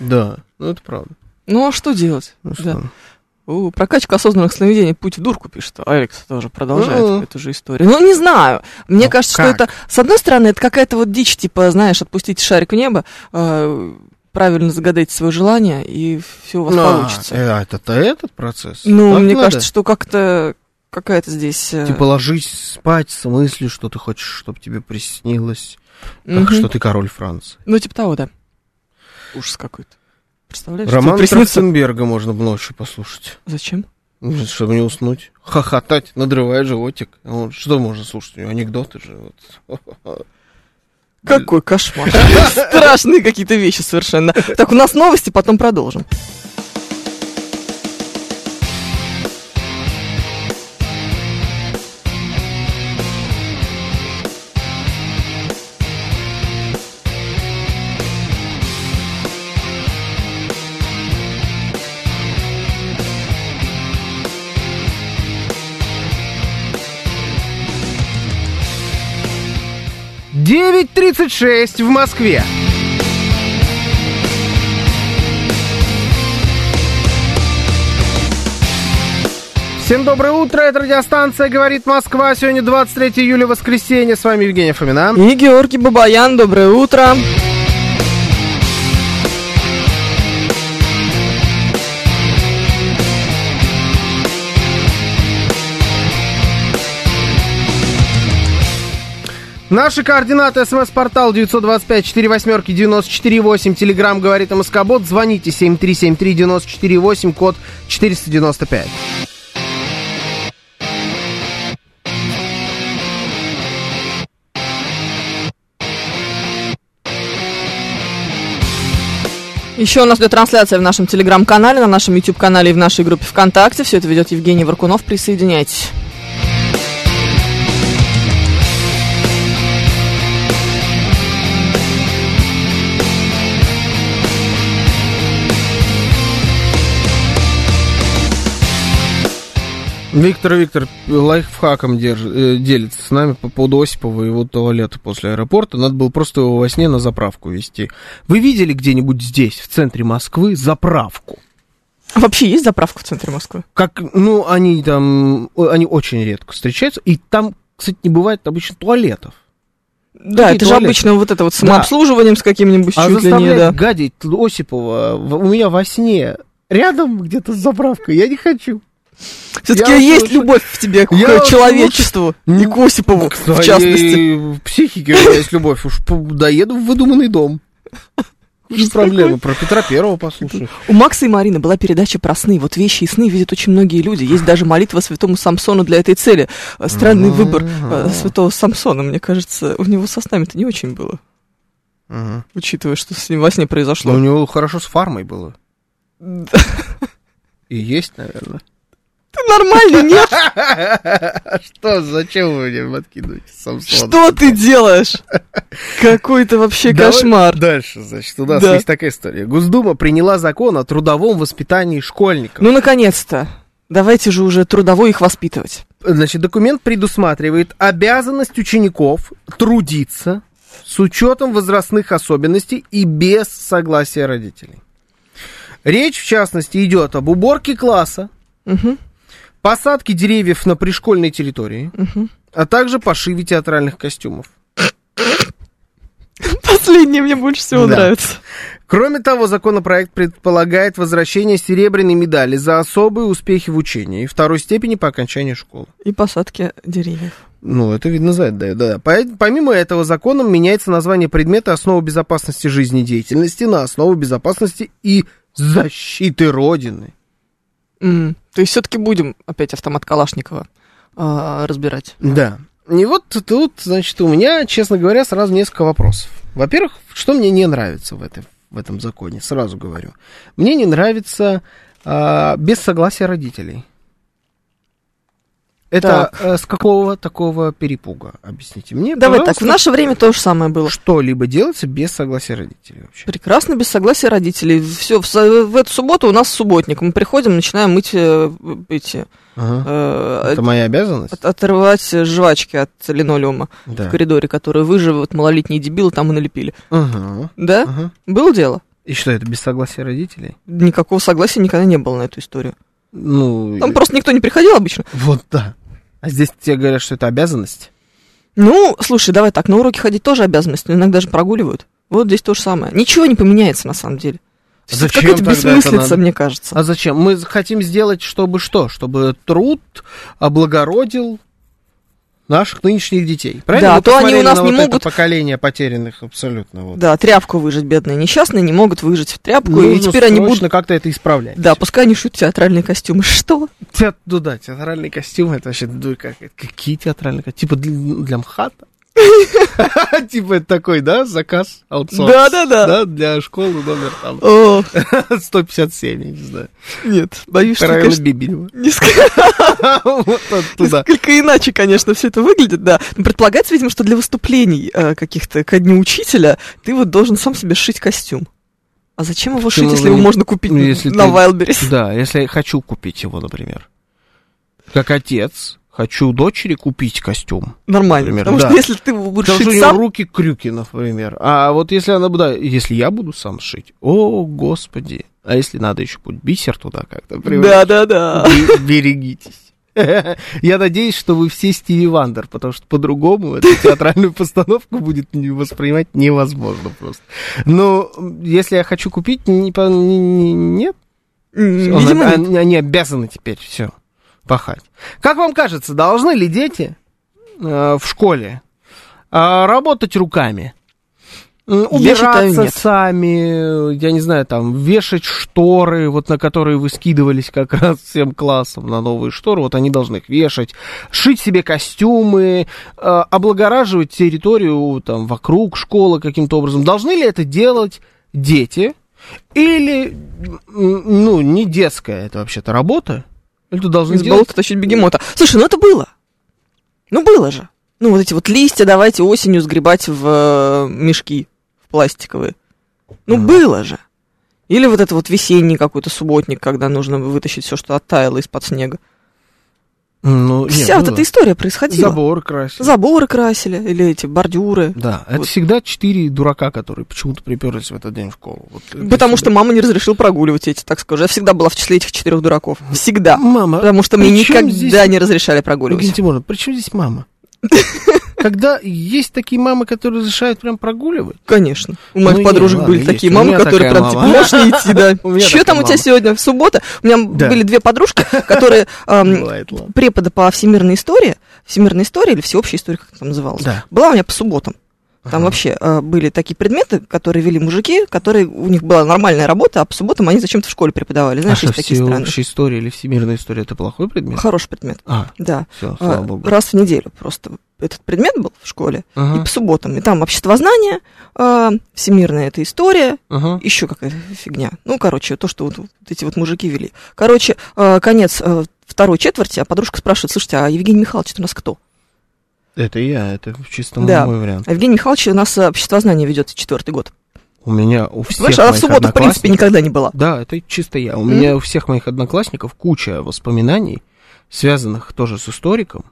B: Да, ну это правда.
C: Ну, а что делать?
B: Ну?
C: Да. Прокачка осознанных сновидений «Путь в дурку» пишет. Алекс тоже продолжает
B: Мгм.
C: эту же историю. Ну, не знаю. Мне
B: Ну,
C: кажется,
B: как?
C: что это, с одной стороны, это какая-то вот дичь, типа, знаешь, отпустите шарик в небо, э, правильно загадайте свое желание, и все у вас
B: Ну,
C: получится.
B: э, Это-то этот процесс.
C: ну,
B: Так
C: мне
B: надо?
C: кажется, что как-то какая-то здесь... э,
B: Типа ложись спать с мыслью, что ты хочешь, чтобы тебе приснилось, как
C: мгм.
B: что ты король Франции.
C: Ну, типа того, да. Ужас какой-то. Представляешь?
B: Роман
C: приснится-
B: Трахтенберга можно ночью послушать,
C: Зачем?
B: Чтобы не уснуть. Хохотать, надрывая животик. Вот, что можно слушать? У него Анекдоты же. вот. *laughs*
C: Какой кошмар. Страшные какие-то вещи совершенно. Так, у нас новости, потом продолжим.
B: Девять тридцать шесть в Москве. Всем доброе утро, это радиостанция «Говорит Москва». Сегодня 23 июля, воскресенье. С вами Евгения Фомина.
C: И Георгий Бабаян, доброе утро.
B: Наши координаты. СМС-портал 925-48-94-8. Телеграмм «Говорит МСК-бот». Звоните 7373-94-8, код 495.
C: Еще у нас идет трансляция в нашем телеграм-канале, на нашем YouTube-канале и в нашей группе ВКонтакте. Все это ведет Евгений Варкунов. Присоединяйтесь.
B: Виктор Виктор лайфхаком держ- э, делится с нами по поводу Осипова и его туалета после аэропорта. Надо было просто его во сне на заправку вести. Вы видели где-нибудь здесь, в центре Москвы, заправку?
C: А вообще есть заправка в центре Москвы?
B: Как, ну, они там, они очень редко встречаются, и там, кстати, не бывает обычно туалетов.
C: Да,
B: Какие
C: это же
B: туалеты?
C: обычно вот это вот самообслуживанием с каким-нибудь
B: А
C: чуть ли не, да.
B: гадить Осипова у меня во сне, рядом где-то с заправкой. Я не хочу.
C: Все-таки есть
B: лучше-
C: любовь в тебе к
B: Я
C: человечеству, не к Осипову,
B: К
C: в частности.
B: своей психике у меня есть любовь. Уж доеду в выдуманный дом. Не проблема. Про Петра Первого послушаю.
C: У Макса и Марины была передача про сны. Вот вещи и сны видят очень многие люди. Есть даже молитва святому Самсону для этой цели. Э, Странный выбор э, святого Самсона. Мне кажется, у него со снами-то не очень было. Учитывая, что с ним во сне
B: Но
C: произошло.
B: у него хорошо с фармой было. *laughs* И есть, наверное.
C: Ты нормальный, нет? *laughs*
B: Что, зачем вы мне подкидываете Самсона?
C: Что ты делаешь? Какой-то вообще
B: Давай
C: кошмар.
B: Дальше, значит, у нас
C: Да.
B: есть такая история. Госдума приняла закон о трудовом воспитании школьников.
C: Ну, наконец-то. Давайте же уже трудовой их воспитывать.
B: Значит, документ предусматривает обязанность учеников трудиться с учетом возрастных особенностей и без согласия родителей. Речь, в частности, идет об уборке класса,
C: Мгм,
B: посадке деревьев на пришкольной территории, а также пошиве театральных костюмов.
C: Последнее мне больше всего
B: Да.
C: нравится.
B: Кроме того, законопроект предполагает возвращение серебряной медали за особые успехи в учении и второй степени по окончании школы.
C: И посадки деревьев.
B: Ну, это видно за это да. По- Помимо этого, законом меняется название предмета основы безопасности жизнедеятельности на основу безопасности и защиты Родины.
C: М, То есть все-таки будем опять автомат Калашникова а, разбирать.
B: Да. И вот тут, значит, у меня, честно говоря, сразу несколько вопросов. Во-первых, что мне не нравится в, этой, в этом законе, сразу говорю. Мне не нравится а, без согласия родителей. Это
C: Так.
B: э, с какого такого перепуга? Объясните мне,
C: Давай так, в наше время то же самое было.
B: что-либо делается без согласия родителей вообще.
C: Прекрасно, без согласия родителей. Все, в, в эту субботу у нас субботник. Мы приходим, начинаем мыть э, эти,
B: Ага.
C: э,
B: Это моя обязанность?
C: от- отрывать жвачки от линолеума
B: Да.
C: в коридоре, которые выживут, малолетние дебилы там и налепили.
B: Ага,
C: Да?
B: ага.
C: Было дело?
B: И что, это без согласия родителей?
C: Никакого согласия никогда не было на эту историю.
B: Ну,
C: Там просто никто не приходил обычно.
B: вот да. А здесь тебе говорят, что это обязанность?
C: Ну, слушай, давай так, на уроки ходить тоже обязанность, но иногда же прогуливают. Вот здесь то же самое. Ничего не поменяется на самом деле. То это
B: Зачем
C: Какая-то
B: тогда это
C: бессмыслица,
B: надо?
C: мне кажется.
B: А зачем? Мы хотим сделать, чтобы что? Чтобы труд облагородил наших нынешних детей. Правильно?
C: Да,
B: Вы
C: то они у нас
B: на
C: не
B: вот это
C: могут-
B: поколение потерянных абсолютно. Вот.
C: Да, тряпку выжить, бедные несчастные, не могут выжить в тряпку, и
B: Нужно
C: теперь они будут...
B: как-то это исправлять.
C: Да, пускай они шьют театральные костюмы. Что?
B: Те- ну да, театральные костюмы, это вообще, ну, как, какие театральные костюмы? Типа для, для МХАТа? *laughs* Типа это такой, да, заказ, аутсорс?
C: Да-да-да.
B: Да, для школы номер там
C: О, *laughs*
B: 157, я не знаю.
C: нет, боюсь, что, конечно,
B: Бибелева. *laughs*
C: несколько, иначе, конечно, все это выглядит, да. Но предполагается, видимо, что для выступлений э, каких-то ко дню учителя ты вот должен сам себе сшить костюм. А зачем его шить, если его можно купить
B: Ну,
C: на Wildberries?
B: Да, если я хочу купить его, например. Как отец, хочу дочери купить костюм.
C: Нормально.
B: Например,
C: Потому
B: да.
C: что если ты будешь
B: Потому что у
C: шить
B: нее руки крюки, например. А вот если она да, если я буду сам шить, о, господи. А если надо еще будет бисер туда как-то привлечь?
C: да-да-да.
B: Бе- Берегитесь. *laughs* Я надеюсь, что вы все Стиви Вандер, потому что по-другому эту театральную постановку будет воспринимать невозможно просто. Но если я хочу купить, не, не- не- нет, он-
C: Видимо, нет.
B: они, они обязаны теперь все пахать. Как вам кажется, должны ли дети э, в школе э, работать руками?
C: Я считаю,
B: Убираться
C: нет.
B: сами, я не знаю, там, вешать шторы, вот на которые вы скидывались как *laughs* раз всем классом на новые шторы, вот они должны их вешать, шить себе костюмы, э, облагораживать территорию там вокруг школы каким-то образом. Должны ли это делать дети? Или, ну, не детская это вообще-то работа? Тут должны
C: Из болота тащить бегемота. Слушай, ну это было. Ну было же. Ну вот эти вот листья давайте осенью сгребать в э, мешки в пластиковые. Ну
B: Мгм.
C: было же. Или вот это вот весенний какой-то субботник, когда нужно вытащить все, что оттаяло из-под снега.
B: Ну, нет,
C: Вся вот
B: было.
C: эта история происходила.
B: Забор красить.
C: Заборы красили, или эти бордюры.
B: Да, это
C: Вот.
B: всегда четыре дурака, которые почему-то приперлись в этот день в школу. Вот это
C: Потому что мама не разрешила прогуливать эти, так скажу. Я всегда была в числе этих четырех дураков. Всегда.
B: Мама,
C: Потому что мне никогда
B: здесь-
C: не разрешали прогуливать.
B: Евгения Тимуровна, при чем здесь мама? *laughs* когда есть такие мамы, которые разрешают прям прогуливать.
C: Конечно. У моих
B: Ну,
C: подружек
B: не,
C: были
B: ладно,
C: такие
B: есть.
C: Мамы, которые прям типа, не идти, да. *laughs* Что там у тебя сегодня? Суббота? У меня были две подружки, которые препода по всемирной истории, всемирной истории или всеобщей истории, как это называлось, была у меня по субботам. Там вообще э, были такие предметы, которые вели мужики, которые у них была нормальная работа, а по субботам они зачем-то в школе преподавали. Знаешь,
B: а что,
C: есть такие страны.
B: история или всемирная история это плохой предмет?
C: Хороший предмет,
B: А,
C: да.
B: все,
C: А,
B: слава богу.
C: Раз в неделю просто этот предмет был в школе. И
B: Ага,
C: по субботам. И там обществознание, э, всемирная эта история,
B: ага.
C: еще какая-то фигня. Ну, короче, то, что вот, вот эти вот мужики вели. Короче, э, конец э, второй четверти, а подружка спрашивает, слушайте, а Евгений Михайлович у нас кто?
B: Это я, это чисто
C: Да.
B: мой вариант.
C: Евгений Михайлович у нас э, обществознание ведет четвертый год.
B: У меня у всех
C: Понимаешь, она в субботу, в принципе, никогда не была.
B: Да, это чисто я. У
C: Мгм.
B: меня у всех моих одноклассников куча воспоминаний, связанных тоже с историком,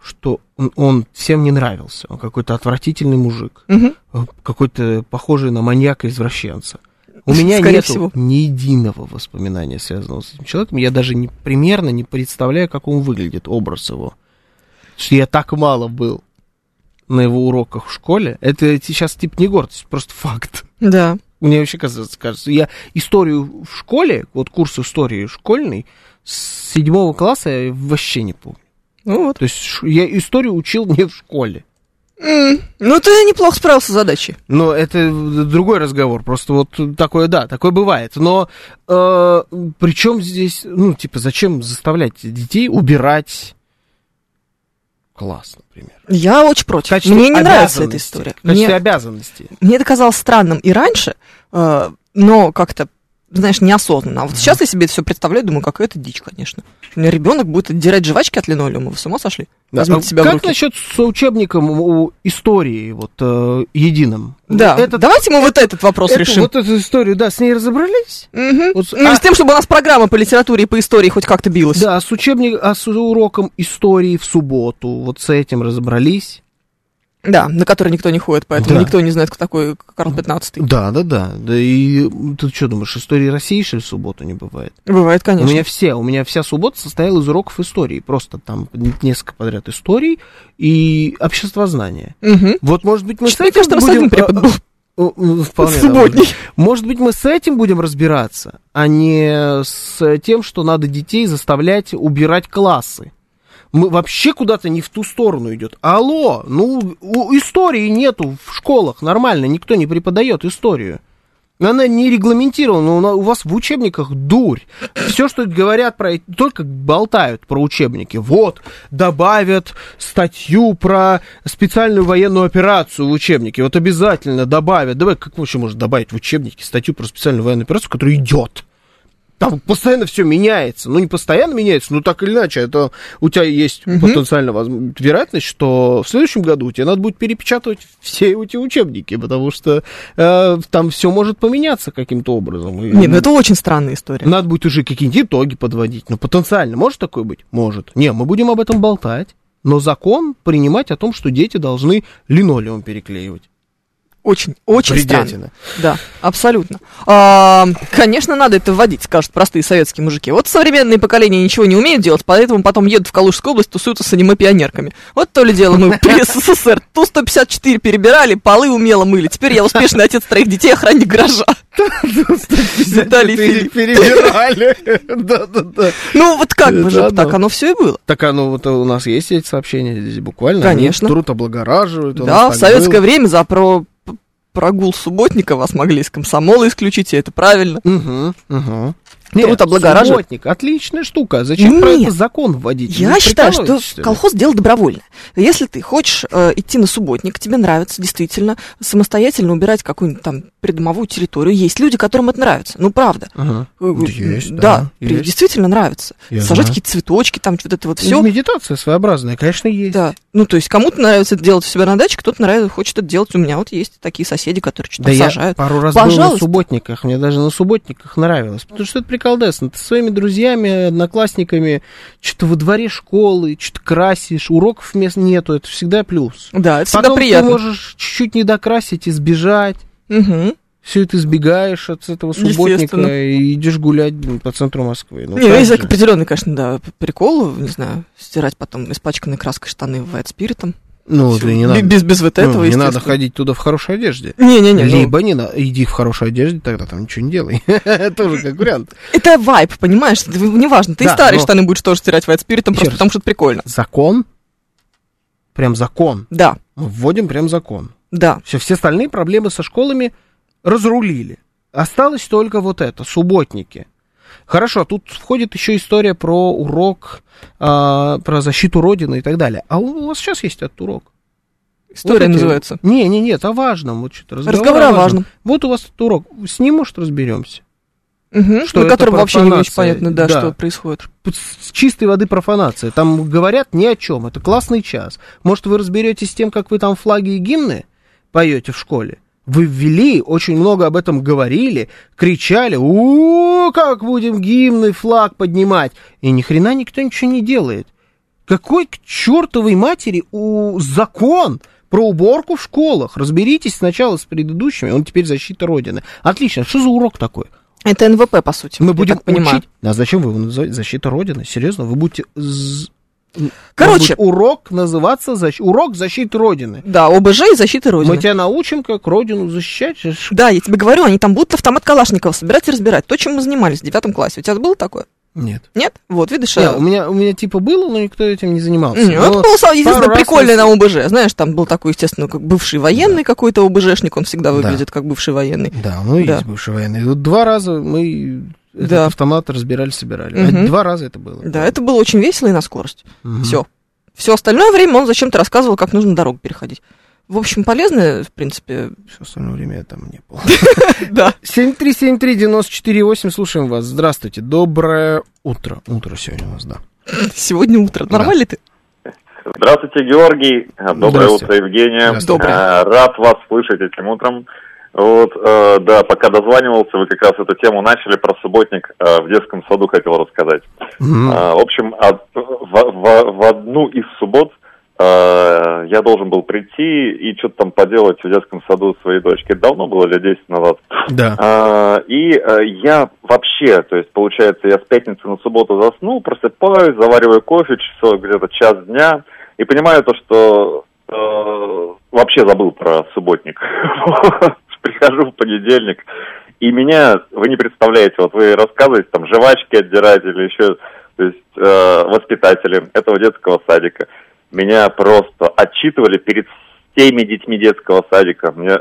B: что он, он всем не нравился. Он какой-то отвратительный мужик,
C: Мгм.
B: какой-то похожий на маньяка-извращенца. У меня нет ни единого воспоминания, связанного с этим человеком. Я даже не, примерно не представляю, как он выглядит, образ его. Что я так мало был на его уроках в школе. Это сейчас типа не гордость, просто факт.
C: Да.
B: Мне вообще кажется, кажется, я историю в школе, вот курс истории школьный, с седьмого класса я вообще не помню.
C: Ну вот.
B: То есть я историю учил не в школе.
C: М, Ну, ты неплохо справился с задачей.
B: Но это другой разговор. Просто вот такое, да, такое бывает. Но э, причем здесь, ну, типа, зачем заставлять детей убирать класс, например?
C: Я очень против.
B: Качестве
C: Мне не нравится эта история.
B: В качестве
C: Мне-
B: обязанности.
C: Мне это казалось странным и раньше, э, но как-то, знаешь, неосознанно. А вот сейчас я себе это все представляю, думаю, какая это дичь, конечно. У меня ребенок будет отдирать жвачки от линолеума. Вы с ума сошли?
B: Да.
C: Возьмите
B: А
C: себя
B: как насчет с учебником у истории, вот, э, единым?
C: Да,
B: Этот-
C: давайте мы вот этот вопрос
B: эту-
C: решим.
B: Вот эту историю, да, с ней разобрались?
C: Мгм.
B: Вот с-
C: Ну,
B: а-
C: с тем, чтобы у нас программа по литературе и по истории хоть как-то билась.
B: Да, с учебник, а с уроком истории в субботу, вот с этим разобрались?
C: Да, на который никто не ходит, поэтому
B: Да.
C: никто не знает, кто такой Карл Пятнадцатый.
B: Да, да, да. Да и ты что думаешь, истории России, что ли, в субботу не бывает?
C: Бывает, конечно.
B: У меня все, у меня вся суббота состояла из уроков истории. Просто там несколько подряд историй и обществознания.
C: Мгм.
B: Вот, может быть, мы с
C: Мне
B: этим
C: кажется,
B: будем...
C: препод был.
B: Э, э, вполне
C: Субботний.
B: возможно. Может быть, мы с этим будем разбираться, а не с тем, что надо детей заставлять убирать классы. Мы вообще куда-то не в ту сторону идет. Алло, ну, у- истории нету в школах нормально, никто не преподает историю. Она не регламентирована, у вас в учебниках дурь. Все, что говорят про... Только болтают про учебники. Вот, добавят статью про специальную военную операцию в учебнике. Вот обязательно добавят. Давай, как вообще можно добавить в учебнике статью про специальную военную операцию, которая идет? Там постоянно все меняется. Ну, не постоянно меняется, но так или иначе, это у тебя есть
C: Мгм.
B: потенциально возм- вероятность, что в следующем году тебе надо будет перепечатывать все эти учебники, потому что э, там все может поменяться каким-то образом.
C: Не, ну это очень странная история.
B: Надо будет уже какие-нибудь итоги подводить. Но потенциально может такое быть? Может. Не, мы будем об этом болтать, но закон принимать о том, что дети должны линолеум переклеивать.
C: Очень, очень странно.
B: Бредятина.
C: Да, абсолютно. А, конечно, надо это вводить, скажут простые советские мужики. Вот современные поколения ничего не умеют делать, поэтому потом едут в Калужскую область, тусуются с аниме-пионерками. Вот то ли дело мы *laughs* при СССР Ту-154 перебирали, полы умело мыли. Теперь я успешный отец троих детей, охранник гаража. *laughs* Виталий.
B: Перебирали. *laughs* Да-да-да.
C: Ну, вот как бы же, так оно все и было.
B: Так оно вот у нас есть эти сообщения здесь буквально.
C: Конечно.
B: Труд облагораживают.
C: Да, в советское время за про прогул субботника вас могли из комсомола исключить, и это правильно.
B: Мгм, мгм.
C: Труд
B: Нет,
C: облагораживает.
B: субботник, отличная штука. Зачем про
C: Нет.
B: это закон вводить?
C: Я
B: Вы
C: считаю, что колхоз дело добровольное. Если ты хочешь э, идти на субботник, тебе нравится действительно самостоятельно убирать какую-нибудь там придомовую территорию, есть люди, которым это нравится. Ну, правда.
B: Ага.
C: Э, э,
B: Есть,
C: да,
B: да,
C: при-
B: есть.
C: действительно нравится.
B: Я
C: Сажать
B: знаю.
C: какие-то цветочки, там вот это вот
B: Ну,
C: все.
B: Медитация своеобразная, конечно, есть.
C: Да. Ну, то есть кому-то нравится это делать у себя на даче, кто-то нравится, хочет это делать у меня. Вот есть такие соседи, которые что-то
B: Да я
C: сажают.
B: пару раз был на
C: Пожалуйста.
B: субботниках, мне даже на субботниках нравилось, потому что это приколдесно. Ты со своими друзьями, одноклассниками, что-то во дворе школы, что-то красишь, уроков мест нету, это всегда плюс.
C: Да, это всегда
B: Потом
C: приятно.
B: ты можешь чуть-чуть не докрасить и сбежать.
C: Мгм.
B: Все это избегаешь от этого субботника и идешь гулять блин, по центру Москвы. Ну,
C: не,
B: как
C: есть определенный, конечно, да, прикол, не знаю, стирать потом испачканной краской штаны в спиритом.
B: Ну, это не надо.
C: Без, без вот
B: Ну,
C: этого,
B: не надо ходить туда в хорошей одежде.
C: Не-не-не. ну,
B: Либо не надо. Иди в хорошей одежде, тогда там ничего не делай. *laughs* Тоже как вариант.
C: Это вайп, понимаешь? Неважно. Ты
B: Да,
C: старые
B: но-
C: штаны будешь тоже стирать white спиритом, просто потому что это прикольно.
B: Закон. Прям закон.
C: Да,
B: Мы вводим прям закон.
C: да.
B: Все, все остальные проблемы со школами разрулили. Осталось только вот это, субботники. Хорошо, тут входит еще история про урок, а, про защиту Родины и так далее. А у вас сейчас есть этот урок?
C: История
B: Вот
C: называется.
B: Не, не, нет, о важном. Вот что-то разговор,
C: Разговор о важном.
B: Вот у вас этот урок. С ним, может, разберемся.
C: Угу.
B: Что
C: На котором вообще не очень понятно, да,
B: Да.
C: что происходит.
B: С чистой воды профанация. Там говорят ни о чем. Это классный час. Может, вы разберетесь с тем, как вы там флаги и гимны поете в школе? Вы ввели, очень много об этом говорили, кричали, у как будем гимны, флаг поднимать. И ни хрена никто ничего не делает. Какой к чертовой матери у закон про уборку в школах? Разберитесь сначала с предыдущими, он теперь защита Родины. Отлично, что за урок такой?
C: Это НВП, по сути.
B: Мы будем учить. А зачем вы его называете? Защита Родины? Серьезно? Вы будете...
C: Короче.
B: урок называться защ- урок защиты Родины.
C: Да, ОБЖ и защита Родины.
B: Мы тебя научим, как Родину защищать.
C: Да, я тебе говорю, они там будут автомат Калашникова собирать и разбирать. То, чем мы занимались в девятом классе. У тебя было такое?
B: Нет.
C: Нет? Вот, видишь,
B: Не,
C: э,
B: у меня, у меня типа было, но никто этим не занимался.
C: Не, ну,
B: Но
C: это было единственное
B: раз
C: прикольное
B: нас-
C: на ОБЖ. Знаешь, там был такой, естественно, как бывший военный какой-то ОБЖшник, он всегда
B: Да.
C: выглядит как бывший военный.
B: Да, ну
C: Да.
B: есть бывший военный. Вот два раза мы этот
C: Да.
B: автомат разбирали, собирали. А Два раза это было.
C: Да, это было очень весело и на скорость.
B: Мгм.
C: Все. Все остальное время он зачем-то рассказывал, как нужно дорогу переходить. В общем, полезно, в принципе.
B: Все остальное время я там не был. *laughs*
C: Да.
B: 7373948, слушаем вас. Здравствуйте. Доброе утро. Утро сегодня у нас, да.
C: Сегодня утро. Нормально ты?
E: Здравствуйте, Георгий. Доброе утро, Евгения. Э, Рад вас слышать этим утром. Вот, э, да, пока дозванивался, вы как раз эту тему начали про субботник э, в детском саду хотел рассказать.
B: Мгм.
E: Э, в общем, от- в, в- в одну из суббот э, я должен был прийти и что-то там поделать в детском саду своей дочки. Это давно было, лет 10 назад.
B: Да.
E: А, И э, я вообще, то есть, получается, я с пятницы на субботу заснул, просыпаюсь, завариваю кофе, часов где-то час дня, и понимаю то, что э, вообще забыл про субботник. *laughs* Прихожу в понедельник, и меня, вы не представляете, вот вы рассказываете, там, жвачки отдирать или еще, то есть, э, воспитатели этого детского садика, меня просто отчитывали перед всеми детьми детского садика. Мне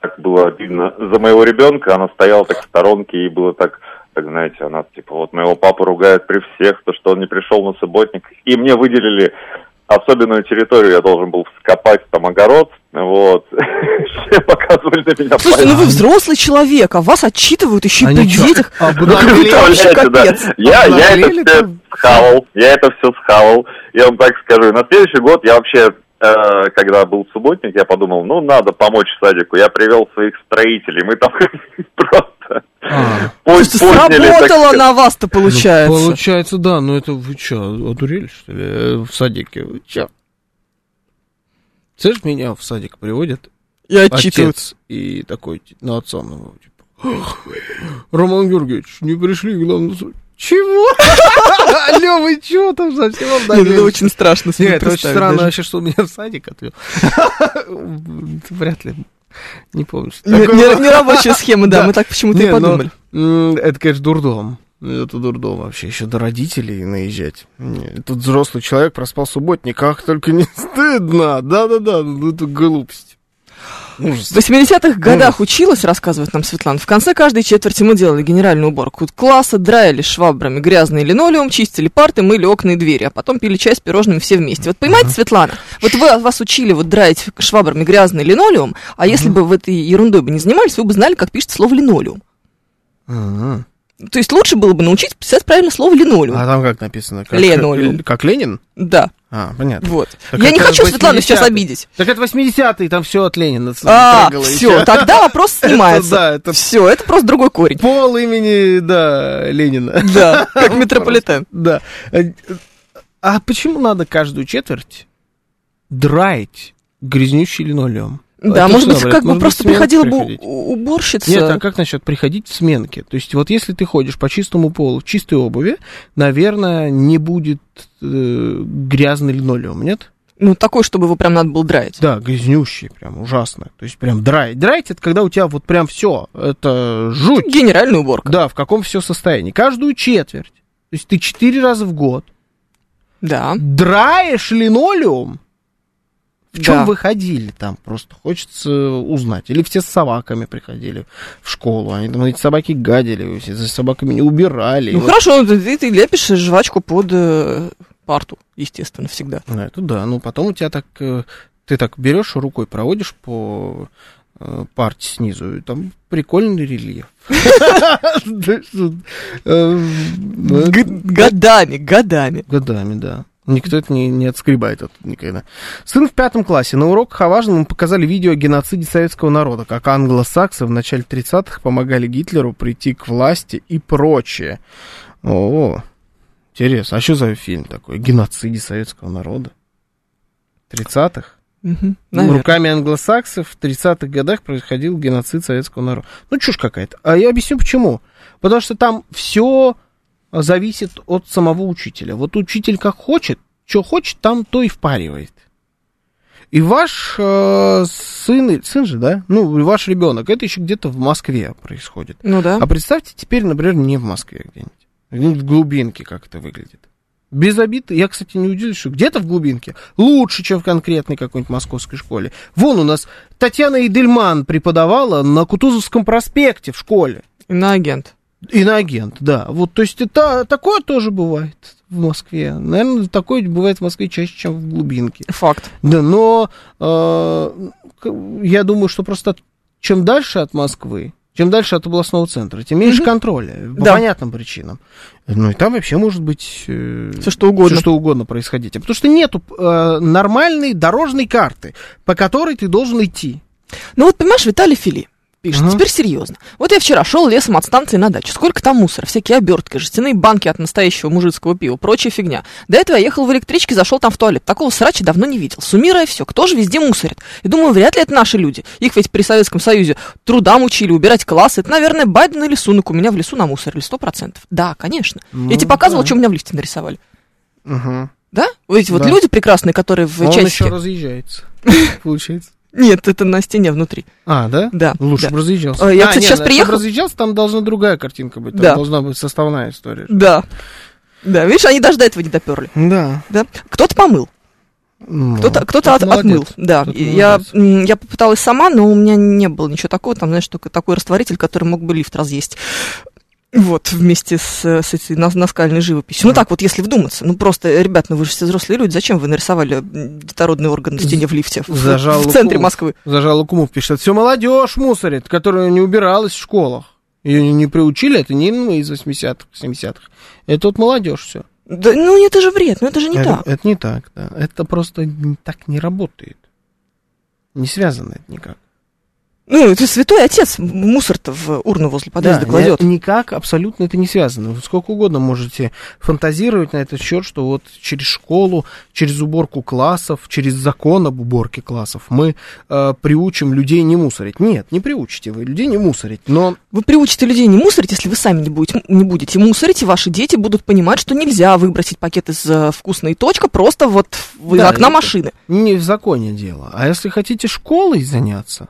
E: так было обидно за моего ребенка, она стояла так в сторонке, и было так, так знаете, она типа, вот моего папу ругают при всех, то, что он не пришел на субботник. И мне выделили особенную территорию, я должен был вскопать там огород, вот. *laughs* Все показывали на меня
C: Слушайте, ну вы взрослый человек, а вас отчитывают еще и
B: Они
C: при детях.
E: Да.
C: капец.
E: Я, я это все схавал, я это все схавал. Я вам так скажу. На следующий год я вообще, э, когда был субботник, я подумал, ну, надо помочь садику. Я привел своих строителей. Мы там *laughs* просто
B: А.
E: пусть
C: сработало на вас-то, получается.
B: Ну, получается, да. Ну это вы что, одурели, что ли, э, в садике? Вы чё? Слышь, меня в садик приводят
C: И отчитывают.
B: отец и такой на отца, ну, типа, Роман Георгиевич, не пришли, главное, суд». Чего? *laughs* Алло, вы чего там совсем
C: Нет, это очень страшно
B: Нет, это очень странно вообще, что меня в садик отвел. *laughs* Вряд ли. Не помню. что
C: Не, рабочая схема, да, *laughs*
B: Да.
C: мы так почему-то
B: Не,
C: и
B: ну,
C: подумали.
B: Это, конечно, дурдом. Это дурдом вообще. Еще до родителей наезжать. Тут взрослый человек проспал субботник. Как только не *laughs* стыдно. Да-да-да, ну это глупость. Ужас.
C: В 80-х годах училась, рассказывает нам Светлана. В конце каждой четверти мы делали генеральную уборку класса, драили швабрами грязный линолеум, чистили парты, мыли окна и двери, а потом пили чай с пирожными все вместе. Вот понимаете, Светлана, вот вы, вас учили вот драить швабрами грязный линолеум, а если бы вы этой ерундой бы не занимались, вы бы знали, как пишется слово линолеум.
B: Ага.
C: То есть лучше было бы научиться писать правильно слово линолеум.
B: А там как написано? Как,
C: Линолеум.
B: Как Ленин?
C: Да,
B: А, понятно.
C: вот.
B: Так
C: Я не хочу Светлану сейчас
B: 80-е.
C: обидеть.
B: Так это 80-е, там все от Ленина.
C: А, все, тогда вопрос *laughs* снимается.
B: да, это-
C: Все, это просто другой корень.
B: Пол имени, да, Ленина.
C: Да, *laughs* как метрополитен.
B: Да. А почему надо каждую четверть драить грязнющий линолеум?
C: Да,
B: Это
C: может быть,
B: блядь,
C: как бы просто приходила бы уборщица.
B: Нет, а как насчет приходить в сменке? То есть вот если ты ходишь по чистому полу в чистой обуви, наверное, не будет э, грязный линолеум, нет?
C: Ну, такой, чтобы его прям надо было драить.
B: Да, грязнющий, прям ужасно. То есть прям драить. Драить это когда у тебя вот прям все, это жуть.
C: Генеральная уборка.
B: Да, в каком все состоянии. Каждую четверть. То есть ты четыре раза в год
C: Да.
B: драешь линолеум. В чем
C: Да.
B: вы ходили там? Просто хочется узнать. Или все с собаками приходили в школу. Они там эти собаки гадили, все за собаками не убирали.
C: Ну,
B: вот-
C: хорошо, ты, ты лепишь жвачку под э, парту, естественно, всегда.
B: Ну, это да. Ну, потом у тебя так... э, Ты так берешь рукой, проводишь по э, парте снизу, и там прикольный рельеф. *laughs* *laughs* Э, ну,
C: Г- годами, годами.
B: Годами, да. Никто это не, не отскребает оттуда никогда. Сын в пятом классе. На уроках о важном показали видео о геноциде советского народа, как англосаксы в начале 30-х помогали Гитлеру прийти к власти и прочее. О, интересно. А что за фильм такой? Геноциде советского народа? 30-х?
C: Мгм,
B: Ну. Руками англосаксов в 30-х годах происходил геноцид советского народа. Ну, чушь какая-то. А я объясню почему. Потому что там все зависит от самого учителя. Вот учитель как хочет, что хочет, там то и впаривает. И ваш э, сын, сын же, да? Ну, и ваш ребенок, это еще где-то в Москве происходит.
C: Ну да.
B: А представьте теперь, например, не в Москве где-нибудь. Где-нибудь в глубинке как это выглядит. Без обид. Я, кстати, не удивлюсь, что где-то в глубинке лучше, чем в конкретной какой-нибудь московской школе. Вон у нас Татьяна Идельман преподавала на Кутузовском проспекте в школе.
C: Иноагент.
B: Иноагент, да. Вот, то есть это такое тоже бывает в Москве. Наверное, такое бывает в Москве чаще, чем в глубинке.
C: Факт.
B: Да, но э, я думаю, что просто чем дальше от Москвы, чем дальше от областного центра, тем меньше
C: Мгм.
B: контроля, по
C: Да.
B: понятным причинам. Ну и там вообще может быть э,
C: Все что угодно.
B: всё, что угодно происходить. Потому что нету э, нормальной дорожной карты, по которой ты должен идти.
C: Ну вот, понимаешь, Виталий Фили пишет,
B: Ага.
C: теперь серьезно. Вот я вчера шел лесом от станции на дачу. Сколько там мусора, всякие обертки, жестяные банки от настоящего мужицкого пива, прочая фигня. До этого я ехал в электричке, зашел там в туалет. Такого срача давно не видел. Суммируя все, кто же везде мусорит? И думаю, вряд ли это наши люди. Их ведь при Советском Союзе трудам учили, убирать классы. Это, наверное, Байден или Сунок у меня в лесу намусорили, сто процентов. Да, конечно.
B: Ну
C: я тебе показывал,
B: да.
C: что у меня в лифте нарисовали.
B: Мгм.
C: Да? Вот эти вот
B: Да.
C: люди прекрасные, которые в
B: Он
C: часике.
B: еще разъезжается, *laughs* получается.
C: Нет, это на стене внутри.
B: А, да?
C: Да.
B: Лучше
C: да.
B: бы разъезжался.
C: Э, я,
B: А,
C: кстати,
B: не,
C: сейчас
B: ну,
C: приехал-
B: разъезжался, там должна другая картинка быть. Там
C: Да.
B: должна быть составная история.
C: Да. Да, видишь, они даже до этого не доперли.
B: Да.
C: Да. Кто-то помыл,
B: Ну,
C: кто-то, кто-то от-
B: молодец.
C: отмыл. Да. Я, я попыталась сама, но у меня не было ничего такого. Там, знаешь, только такой растворитель, который мог бы лифт разъесть. Вот, вместе с, с этой нас- наскальной живописью. Ну так вот, если вдуматься. Ну просто, ребят, ну вы же все взрослые люди, зачем вы нарисовали м, детородный орган на стене в лифте? В,
B: Зажал
C: в центре
B: луку.
C: Москвы.
B: Зажал Лукумов пишет, все молодежь мусорит, которая не убиралась в школах. Ее не приучили, это не мы из 80-х, 70-х. Это вот молодежь все.
C: Да, ну это же вред, ну это же не
B: это,
C: так.
B: это не так, да. Это просто так не работает. Не связано это никак.
C: Ну, это святой отец мусор-то в урну возле подъезда
B: Да,
C: кладет.
B: ни- никак абсолютно это не связано. Вы сколько угодно можете фантазировать на этот счет, что вот через школу, через уборку классов, через закон об уборке классов мы э, приучим людей не мусорить. Нет, не приучите вы людей не мусорить. Но
C: Вы приучите людей не мусорить, если вы сами не будете, не будете мусорить, и ваши дети будут понимать, что нельзя выбросить пакет из э, вкусной точка просто вот в- из
B: Да,
C: окна машины.
B: не в законе дело. А если хотите школой заняться,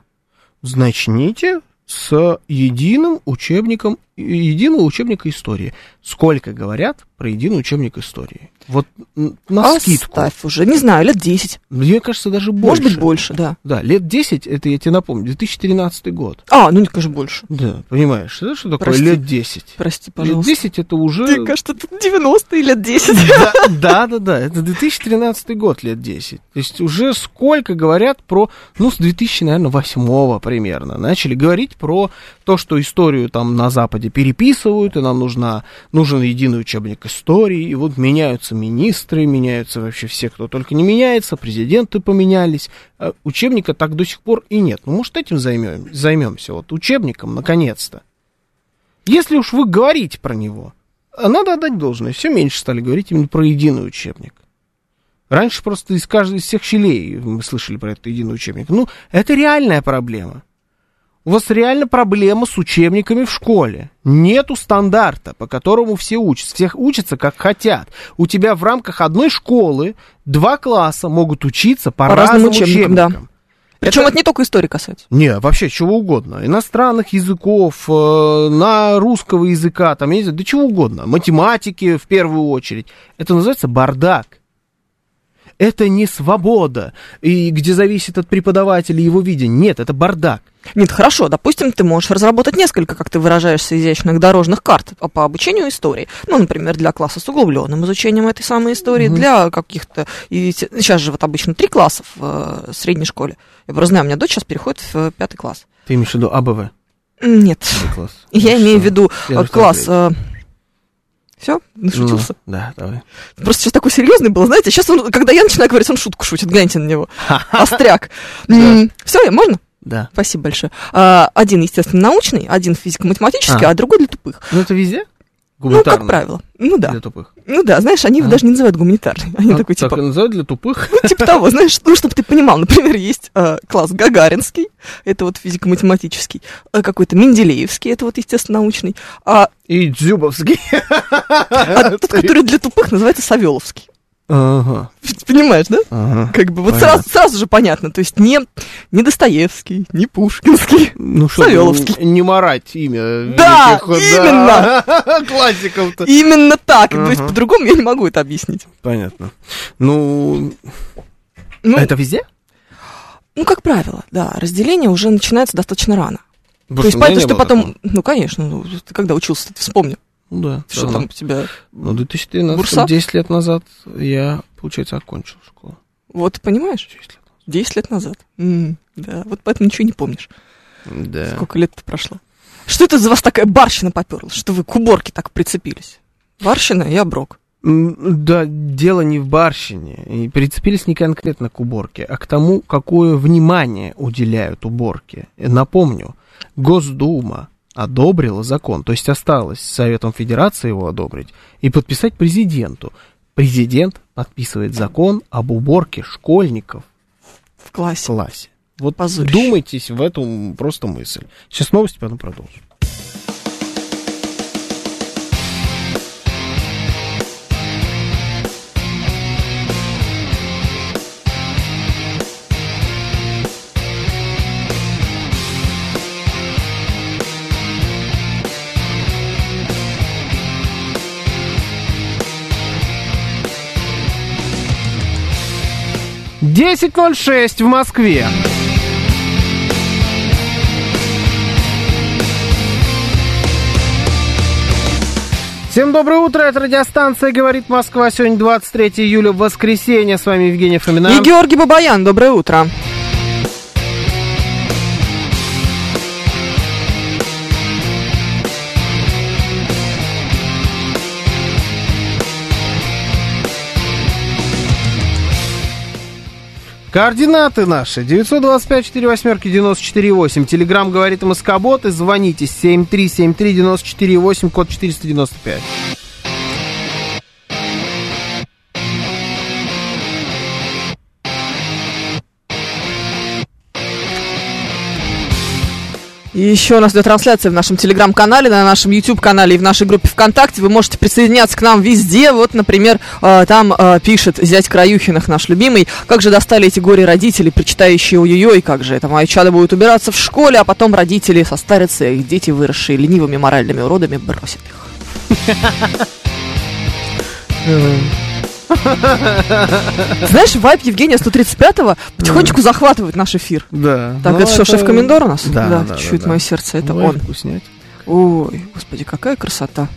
B: начните с единым учебником, единого учебника истории. Сколько говорят про единый учебник истории? Вот на скидку.
C: Оставь уже, не знаю, лет 10.
B: Мне кажется, даже больше.
C: Может быть, больше, да.
B: Да, лет 10, это я тебе напомню, 2013 год.
C: А, ну, конечно, больше.
B: Да, понимаешь, да, что такое
C: Прости.
B: лет 10?
C: Прости,
B: Лет
C: пожалуйста.
B: 10 это уже...
C: Мне кажется, тут 90-е лет 10.
B: Да, да, да, да, это 2013 год, лет 10. То есть уже сколько говорят про, ну, с 2000, наверное, 8 примерно, начали говорить про то, что историю там на Западе переписывают, и нам нужна, нужен единый учебник истории, и вот меняются министры, меняются вообще все, кто только не меняется, президенты поменялись, а учебника так до сих пор и нет. Ну, может, этим займем, займемся, вот учебником, наконец-то. Если уж вы говорите про него, а надо отдать должное, все меньше стали говорить именно про единый учебник. Раньше просто из каждой из всех щелей мы слышали про этот единый учебник. Ну, это реальная проблема. У вас реально проблема с учебниками в школе. Нету стандарта, по которому все учатся. Всех учатся как хотят. У тебя в рамках одной школы два класса могут учиться по,
C: По разным
B: разным
C: учебникам, да.
B: учебникам.
C: Причем
B: Это-
C: это не только истории касается.
B: Не, вообще чего угодно. Иностранных языков, э, на русского языка, там, я не знаю, да чего угодно. Математики в первую очередь. Это называется бардак. Это не свобода, и где зависит от преподавателя его видения. Нет, это бардак.
C: Нет, хорошо, допустим, ты можешь разработать несколько, как ты выражаешься, изящных дорожных карт по- обучению истории. Ну, например, для класса с углубленным изучением этой самой истории, для каких-то... И сейчас же вот обычно три класса в э, средней школе. Я просто знаю, у меня дочь сейчас переходит в э, пятый класс.
B: Ты имеешь в виду АБВ?
C: Нет,
B: класс.
C: я
B: Ну
C: имею в виду э, класс... все, нашутился.
B: Ну, да, давай.
C: Просто сейчас такой серьезный был, знаете, сейчас он, когда я начинаю говорить, он шутку шутит, гляньте на него. *laughs* Остряк. Все, можно?
B: Да.
C: Спасибо большое. А, Один, естественно, научный, один физико-математический,
B: А.
C: а другой для тупых.
B: Ну, это везде?
C: Ну,
B: Гуманитарно?
C: как правило. Ну да.
B: Для тупых.
C: Ну да, знаешь, они его
B: А.
C: даже не называют гуманитарный. Они
B: А,
C: такой,
B: так
C: типа,
B: и называют для тупых?
C: ну, типа того, знаешь, ну, чтобы ты понимал, например, есть э, класс Гагаринский, это вот физико-математический, э, какой-то Менделеевский, это вот, естественно, научный, а,
B: И Дзюбовский.
C: а тот, который для тупых, называется Савеловский.
B: Ага,
C: Понимаешь, да?
B: ага.
C: Как бы вот
B: Понятно.
C: сразу, сразу же понятно, то есть не, не Достоевский, не Пушкинский.
B: Ну
C: Савеловский.
B: не марать имя.
C: Да,
B: великих, да. *laughs* Классиков-то.
C: Именно так, то есть
B: Ага.
C: по-другому я не могу это объяснить.
B: Понятно. Ну,
C: Ну,
B: это везде?
C: ну, как правило, да, разделение уже начинается достаточно рано.
B: Потому
C: То есть
B: что у меня
C: понятно,
B: не
C: что потом,
B: такого.
C: ну, конечно, ну, ты когда учился, ты вспомни,
B: Ну да.
C: что там у тебя,
B: Ну, 2013,
C: Бурса?
B: 10 лет назад я, получается, окончил школу.
C: вот, понимаешь,
B: 10 лет.
C: 10 лет назад. М, да, вот поэтому ничего не помнишь,
B: Да.
C: сколько лет прошло. Что это за вас такая барщина поперла, что вы к уборке так прицепились? Барщина и оброк.
B: М, Да, дело не в барщине. И прицепились не конкретно к уборке, а к тому, какое внимание уделяют уборке. Напомню, Госдума одобрила закон, то есть осталось Советом Федерации его одобрить и подписать президенту. Президент подписывает закон об уборке школьников
C: В
B: в
C: классе.
B: классе. Вот
C: Позорище.
B: думайтесь в эту просто мысль. Сейчас новости, потом продолжим. Десять ноль шесть в Москве. Всем доброе утро, это радиостанция «Говорит Москва». Сегодня 23 июля, воскресенье. С вами Евгений Фомина.
C: И Георгий Бабаян, доброе утро.
B: Координаты наши. 925-48-94-8. Телеграмм «Говорит МСК-бот» и звоните 7373-94-8, код 495.
C: И еще у нас идет трансляция в нашем телеграм-канале, на нашем YouTube-канале и в нашей группе ВКонтакте. Вы можете присоединяться к нам везде. Вот, например, э, там э, пишет зять Краюхиных, наш любимый, как же достали эти горе-родители, прочитающие ой-ой-ой, как же это, мои чада будут убираться в школе, а потом родители состарятся, их дети, выросшие ленивыми моральными уродами, бросят их. Знаешь, вайп Евгения 135-го потихонечку захватывает наш эфир.
B: Да.
C: Так, это что, шеф-комендор у нас?
B: Да, да,
C: чует
B: да.
C: мое сердце, это он. Ой, господи, какая красота.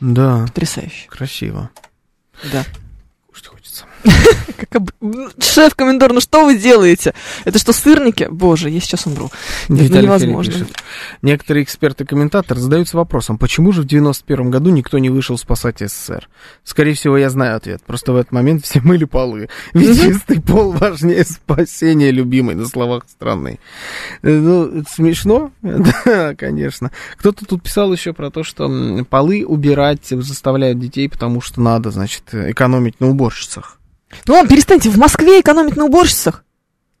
B: Да,
C: Потрясающе.
B: красиво.
C: Да. *laughs* Как об- Ну, что вы делаете? Это что, сырники? Боже, я сейчас умру. Нет, ну невозможно.
B: Пишет. Некоторые эксперты и комментаторы задаются вопросом, почему же в 91 году никто не вышел спасать СССР? Скорее всего, я знаю ответ. Просто в этот момент все *laughs* мыли полы. Ведь чистый пол *laughs* важнее спасения любимой на словах страны. Э, Ну, это смешно? Да, конечно. Кто-то тут писал еще про то, что полы убирать заставляют детей, потому что надо, значит, экономить на уборщицах.
C: Ну, перестаньте, в Москве экономить на уборщицах.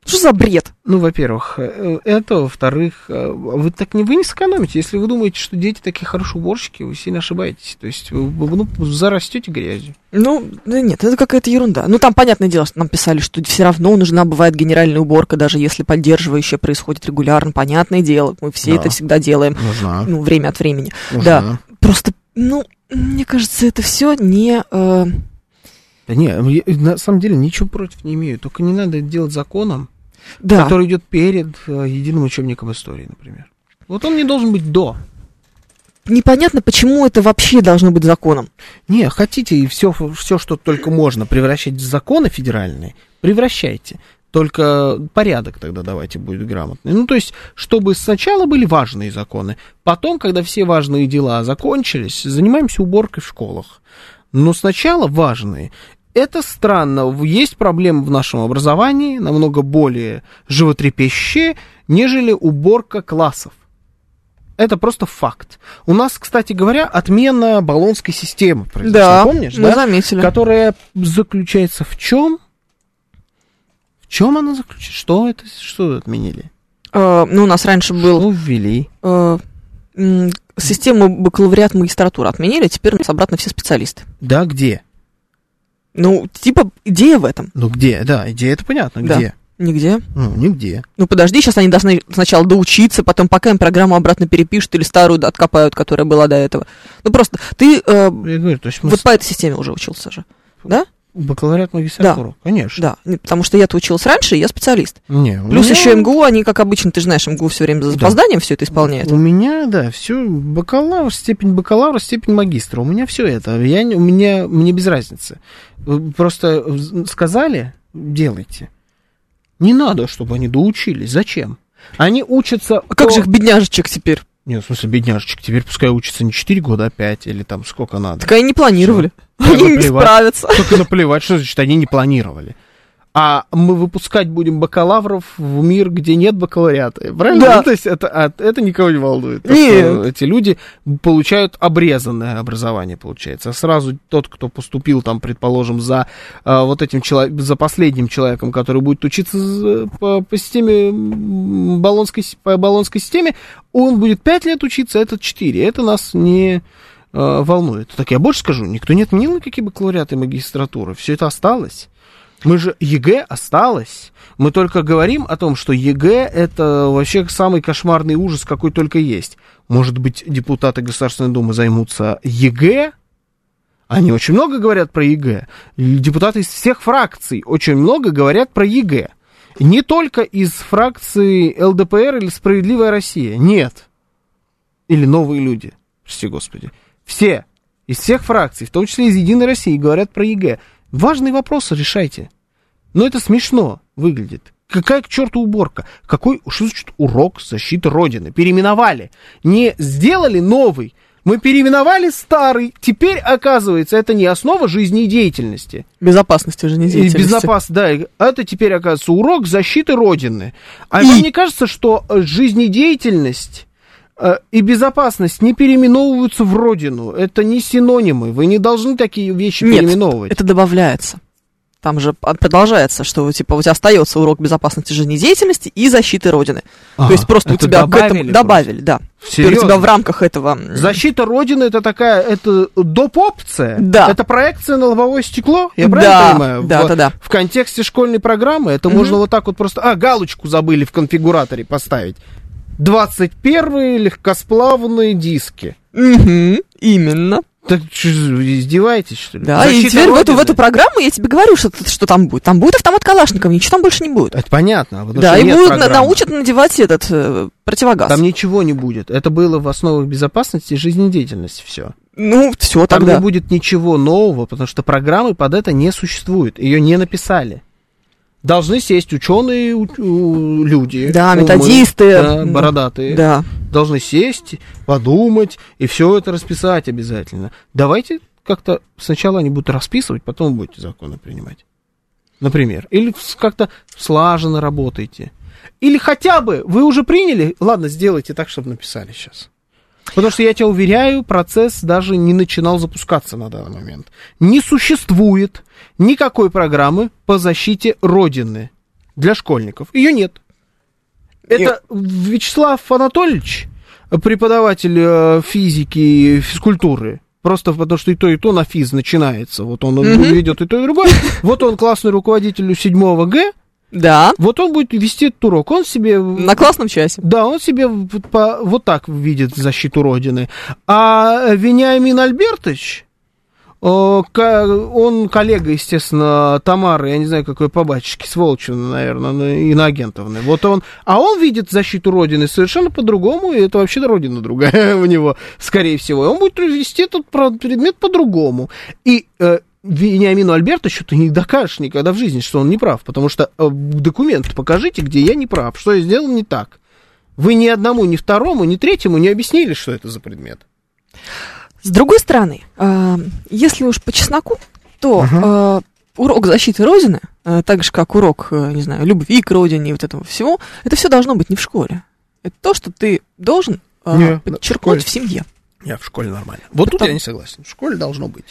C: Что за бред?
B: Ну, во-первых, э, это, во-вторых, э, вы так не, вы не сэкономите. Если вы думаете, что дети такие хорошие уборщики, вы сильно ошибаетесь. То есть вы ну, зарастете грязью.
C: Ну, да нет, это какая-то ерунда. Ну, там, понятное дело, что нам писали, что все равно нужна бывает генеральная уборка, даже если поддерживающая происходит регулярно. Понятное дело, мы все
B: Да.
C: это всегда делаем.
B: Нужна.
C: Ну, время от времени.
B: Нужна.
C: Да. Просто, ну, мне кажется, это все не... э,
B: Да не, я на самом деле ничего против не имею. Только не надо это делать законом,
C: да.
B: который идет перед э, единым учебником истории, например. Вот он не должен быть до.
C: Непонятно, почему это вообще должно быть законом.
B: Не, хотите и все, все, что только можно превращать в законы федеральные, превращайте. Только порядок тогда давайте будет грамотный. Ну, то есть, чтобы сначала были важные законы, потом, когда все важные дела закончились, занимаемся уборкой в школах. Но сначала важные. Это странно. Есть проблемы в нашем образовании, намного более животрепещущие, нежели уборка классов. Это просто факт. У нас, кстати говоря, отмена баллонской системы произошла.
C: Да,
B: Помнишь,
C: мы
B: да?
C: заметили.
B: Которая заключается в чем? В чем она заключается? Что это? Что отменили?
C: Э, ну, у нас раньше был
B: Что ввели?
C: э, систему бакалавриат магистратуры отменили, теперь у нас обратно все специалисты.
B: Да, где?
C: Ну, типа, идея в этом.
B: Ну где? Да, идея это понятно.
C: Да.
B: Где?
C: Нигде.
B: Ну, нигде.
C: Ну, подожди, сейчас они должны сначала доучиться, потом пока им программу обратно перепишут или старую откопают, которая была до этого. Ну, просто ты э,
B: говорю, то есть мы
C: вот по этой системе уже учился же. Да?
B: Бакалавриат магистратуру. Конечно.
C: Да. Потому что я-то училась раньше, и я специалист.
B: Не,
C: Плюс
B: меня-
C: еще МГУ, они, как обычно, ты же знаешь, МГУ все время за
B: Да.
C: запозданием все это исполняет.
B: У меня, да, все бакалавр, степень бакалавра, степень магистра. У меня все это. Я, у меня, мне без разницы. Просто сказали, делайте. Не надо, чтобы они доучились. Зачем? Они учатся...
C: А как
B: по-
C: же их бедняжечек теперь?
B: Нет, в смысле, бедняжечек, теперь пускай учатся не 4 года, а 5, или там сколько надо.
C: Так они не планировали.
B: Всё.
C: Они
B: Наплевать.
C: справятся.
B: Только наплевать, что значит они не планировали. А мы выпускать будем бакалавров в мир, где нет бакалавриата. Правильно?
C: Да.
B: Ну, то есть это, а, это никого не волнует.
C: Нет.
B: Эти люди получают обрезанное образование, получается. А сразу тот, кто поступил там, предположим, за а, вот этим человеком, за последним человеком, который будет учиться по, по системе болонской, по болонской системе, он будет 5 лет учиться, а этот 4. Это нас не э, волнует. Так я больше скажу, никто не отменил никакие бакалавриаты и магистратуры. Все это осталось. Мы же ЕГЭ осталось. Мы только говорим о том, что ЕГЭ это вообще самый кошмарный ужас, какой только есть. Может быть, депутаты Государственной Думы займутся ЕГЭ? Они очень много говорят про ЕГЭ. Депутаты из всех фракций очень много говорят про ЕГЭ. Не только из фракции ЛДПР или Справедливая Россия. Нет. Или новые люди. Прости господи. Все. Из всех фракций, в том числе из Единой России, говорят про ЕГЭ. Важные вопросы решайте. Но это смешно выглядит. Какая к черту уборка? Какой, что значит урок защиты Родины? Переименовали. Не сделали новый. Мы переименовали старый. Теперь, оказывается, это не основа жизнедеятельности.
C: Безопасности
B: И
C: жизнедеятельности.
B: безопасно, да. Это теперь, оказывается, урок защиты Родины. А
C: И-
B: вам не кажется, что жизнедеятельность и безопасность не переименовываются в Родину? Это не синонимы. Вы не должны такие вещи
C: Нет,
B: переименовывать.
C: это добавляется. Там же продолжается, что типа у тебя остается урок безопасности жизнедеятельности и защиты Родины.
B: А,
C: То есть просто у тебя к
B: добавили
C: этому
B: просто?
C: добавили, да. Теперь у
B: Серьезно?
C: тебя в рамках этого...
B: Защита Родины это такая, это доп. опция?
C: Да.
B: Это проекция на лобовое стекло? Я
C: Да,
B: правильно понимаю?
C: да,
B: в,
C: да, да.
B: В контексте школьной программы это
C: Мгм.
B: можно вот так вот просто... А, галочку забыли в конфигураторе поставить. 21 легкосплавные диски.
C: Мгм, именно.
B: Так что, издеваетесь, что ли?
C: Да, и
B: Защита
C: теперь в эту, в
B: Родины?
C: эту программу я тебе говорю, что, что там будет. Там будет автомат Калашникова, ничего там больше не будет.
B: Это понятно. потому
C: да, и будут
B: программы.
C: научат надевать этот э, противогаз.
B: Там ничего не будет. Это было в основах безопасности и жизнедеятельности все.
C: Ну, все
B: Там
C: тогда.
B: не будет ничего нового, потому что программы под это не существует. Ее не написали. Должны сесть ученые у- у- люди.
C: Да,
B: умы,
C: методисты.
B: да, бородатые.
C: Да.
B: Должны сесть, подумать и все это расписать обязательно. Давайте как-то сначала они будут расписывать, потом будете законы принимать. Например. Или как-то слаженно работайте. Или хотя бы вы уже приняли, ладно, сделайте так, чтобы написали сейчас. Потому что я тебя уверяю, процесс даже не начинал запускаться на данный момент. Не существует никакой программы по защите Родины. для школьников. Ее нет. Это Вячеслав Анатольевич, преподаватель э, физики и физкультуры. Просто потому что и то, и то на физ начинается. Вот он
C: Мгм.
B: ведет и то, и другое. Вот он классный руководитель у 7 Г.
C: Да,
B: Вот он будет вести этот урок. Он себе...
C: на классном часе.
B: Да, он себе вот, по- вот так видит защиту Родины. А Вениамин Альбертович, ка- он коллега, естественно, Тамары, я не знаю, какой по батюшке, Сволочевны, наверное, Иногентовны. Вот он, а он видит защиту Родины совершенно по-другому, и это вообще Родина другая *laughs* у него, скорее всего. И он будет вести этот предмет по-другому. И э, Вениамину Альбертовичу ты не докажешь никогда в жизни, что он не прав, потому что э, документ покажите, где я не прав, что я сделал не так. Вы ни одному, ни второму, ни третьему не объяснили, что это за предмет.
C: С другой стороны, э, если уж по чесноку, то э, урок защиты Родины, э, так же как урок, э, не знаю, любви к Родине и вот этого всего, это все должно быть не в школе. Это то, что ты должен э,
B: Не,
C: подчеркнуть в семье.
B: Я в школе нормально. Вот тут
C: Потому-
B: я не согласен. В школе должно быть.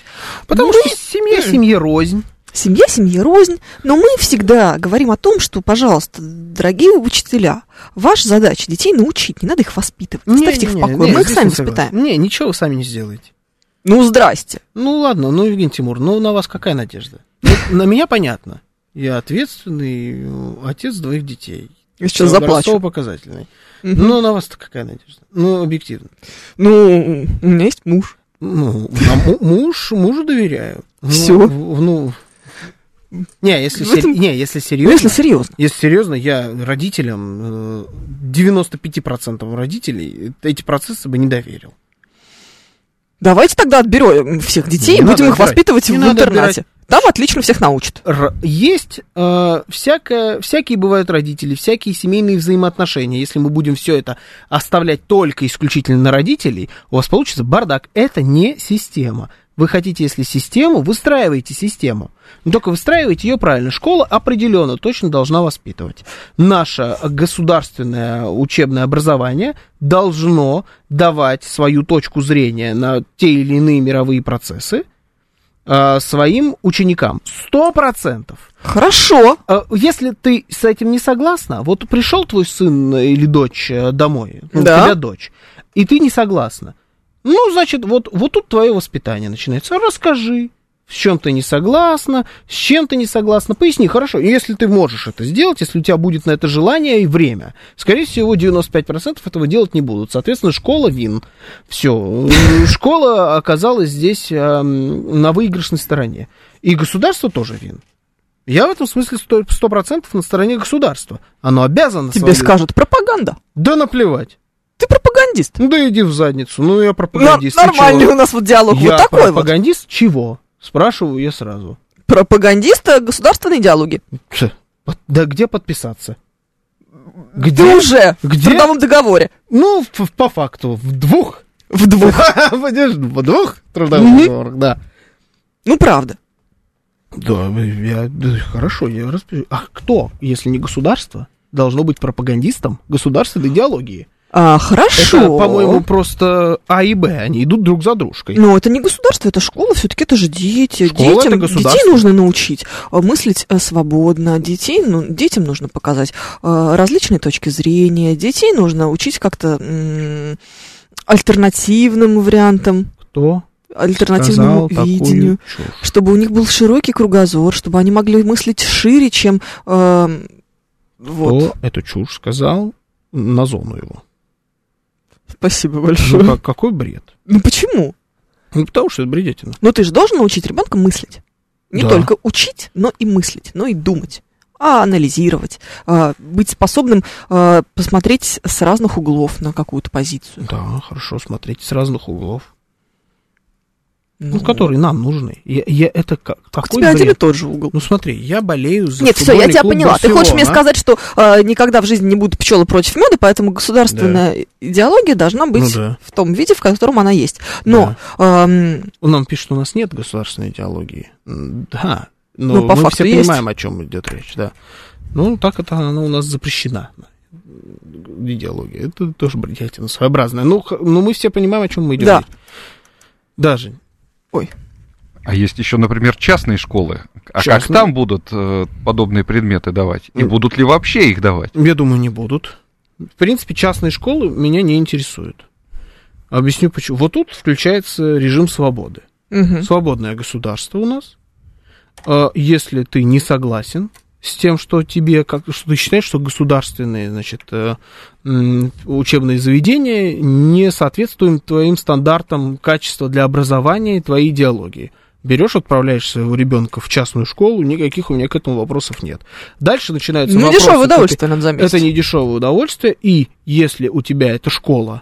B: Потому
C: Ну,
B: что семья семье рознь.
C: Семья, семья рознь. Но мы всегда говорим о том, что, пожалуйста, дорогие учителя, ваша задача детей научить, не надо их воспитывать. Оставьте их в
B: Не,
C: покое,
B: не,
C: мы их сами
B: не
C: воспитаем.
B: Не, ничего вы сами не сделаете.
C: Ну, здрасте.
B: Ну ладно, ну, Евгений Тимур, ну на вас какая надежда? Ну, на меня понятно. Я ответственный э, отец двоих детей.
C: Я сейчас заплачу.
B: показательный.
C: Мгм.
B: Ну, на вас-то какая надежда? Ну, объективно.
C: Ну, у меня есть муж.
B: Ну, му- муж, мужу доверяю. Ну,
C: Всё.
B: в- Ну, не, если,
C: В этом-
B: не, если
C: Ну,
B: серьезно,
C: если серьезно.
B: если серьезно, я родителям, э, 95% родителей эти процессы бы не доверил.
C: Давайте тогда отберем всех детей
B: Не
C: и будем их
B: отбирать.
C: воспитывать
B: Не
C: в
B: надо
C: интернате. Там отлично всех научат.
B: Есть э, всякое, всякие бывают родители, всякие семейные взаимоотношения. Если мы будем все это оставлять только исключительно на родителей, у вас получится бардак. Это не система. Вы хотите, если систему, выстраивайте систему. Но только выстраивайте ее правильно. Школа определенно точно должна воспитывать. Наше государственное учебное образование должно давать свою точку зрения на те или иные мировые процессы, э, своим ученикам. Сто процентов.
C: Хорошо.
B: Э, Если ты с этим не согласна, вот пришел твой сын или дочь э, домой, ну,
C: Да.
B: у тебя дочь, и ты не согласна, ну, значит, вот, вот тут твое воспитание начинается. Расскажи, с чем ты не согласна, с чем ты не согласна, поясни, хорошо, если ты можешь это сделать, если у тебя будет на это желание и время, скорее всего, 95% этого делать не будут. Соответственно, школа вин. Все. Школа оказалась здесь эм, на выигрышной стороне. И государство тоже вин. Я в этом смысле сто сто процентов на стороне государства. Оно обязано...
C: Тебе
B: свою-
C: скажут пропаганда.
B: Да наплевать.
C: Ты пропагандист.
B: Ну да иди в задницу. Ну я пропагандист.
C: нормальный у нас вот диалог
B: Я
C: вот такой вот.
B: пропагандист чего? Спрашиваю я сразу.
C: Пропагандист э, государственной идеологии.
B: Да где подписаться?
C: Ты
B: Где?
C: уже в
B: Где?
C: трудовом договоре.
B: Ну, в- по факту, в двух.
C: В двух. *laughs*
B: В двух трудовых договорах, да.
C: Ну, правда.
B: Да, я, да, хорошо, я распишу. А кто, если не государство, должно быть пропагандистом государственной идеологии?
C: А, хорошо.
B: Это, по-моему, просто А и Б, они идут друг за дружкой.
C: Но это не государство, это школа, все-таки это же дети.
B: Школа это
C: детям,
B: государство.
C: детей нужно научить а, мыслить а, свободно. Детей, ну, детям нужно показать а, различные точки зрения. Детей нужно учить как-то м, альтернативным вариантам,
B: Кто
C: альтернативному видению. Чтобы у них был широкий кругозор, чтобы они могли мыслить шире, чем вот.
B: Кто эту чушь сказал? На зону его.
C: Спасибо
B: Ну,
C: большое.
B: как- какой бред?
C: Ну почему?
B: Ну, потому что это бредятина.
C: Но ты же должен научить ребенка мыслить. Не
B: Да.
C: только учить, но и мыслить, но и думать, а анализировать, а, быть способным а, посмотреть с разных углов на какую-то позицию.
B: Да, хорошо, смотреть с разных углов. Ну, которые нам нужны. Я, я- это как,
C: У
B: какой
C: тебя один и тот же угол.
B: Ну, смотри, я болею за
C: Нет, все, я тебя поняла. Ты хочешь мне
B: «Барселона».
C: сказать, что а, никогда в жизни не будут пчелы против меда, поэтому государственная идеология должна быть
B: Ну да.
C: в том виде, в котором она есть. Но ам,
B: Нам пишут, что у нас нет государственной идеологии. Да. Но
C: Ну, по
B: мы
C: факту
B: все
C: есть.
B: понимаем, о чем идет речь, да. Ну, так это она у нас запрещена. Идеология. Это тоже бредятина своеобразная. Ну, х- ну, мы все понимаем, о чем мы идем.
C: Да.
B: Даже.
C: Ой.
F: А есть еще, например, частные школы. А
B: Частные?
F: как там будут э, подобные предметы давать? И
B: Ну.
F: будут ли вообще их давать?
B: Я думаю, не будут. В принципе, частные школы меня не интересуют. Объясню почему. Вот тут включается режим свободы.
C: Мгм.
B: Свободное государство у нас. А, Если ты не согласен с тем, что тебе, как, что ты считаешь, что государственные, значит, э, учебные заведения не соответствуют твоим стандартам качества для образования и твоей идеологии. Берешь, отправляешь своего ребенка в частную школу, никаких у меня к этому вопросов нет. Дальше начинаются
C: Ну,
B: вопросы.
C: дешевое удовольствие, надо заметить.
B: это не дешевое удовольствие, и если у тебя эта школа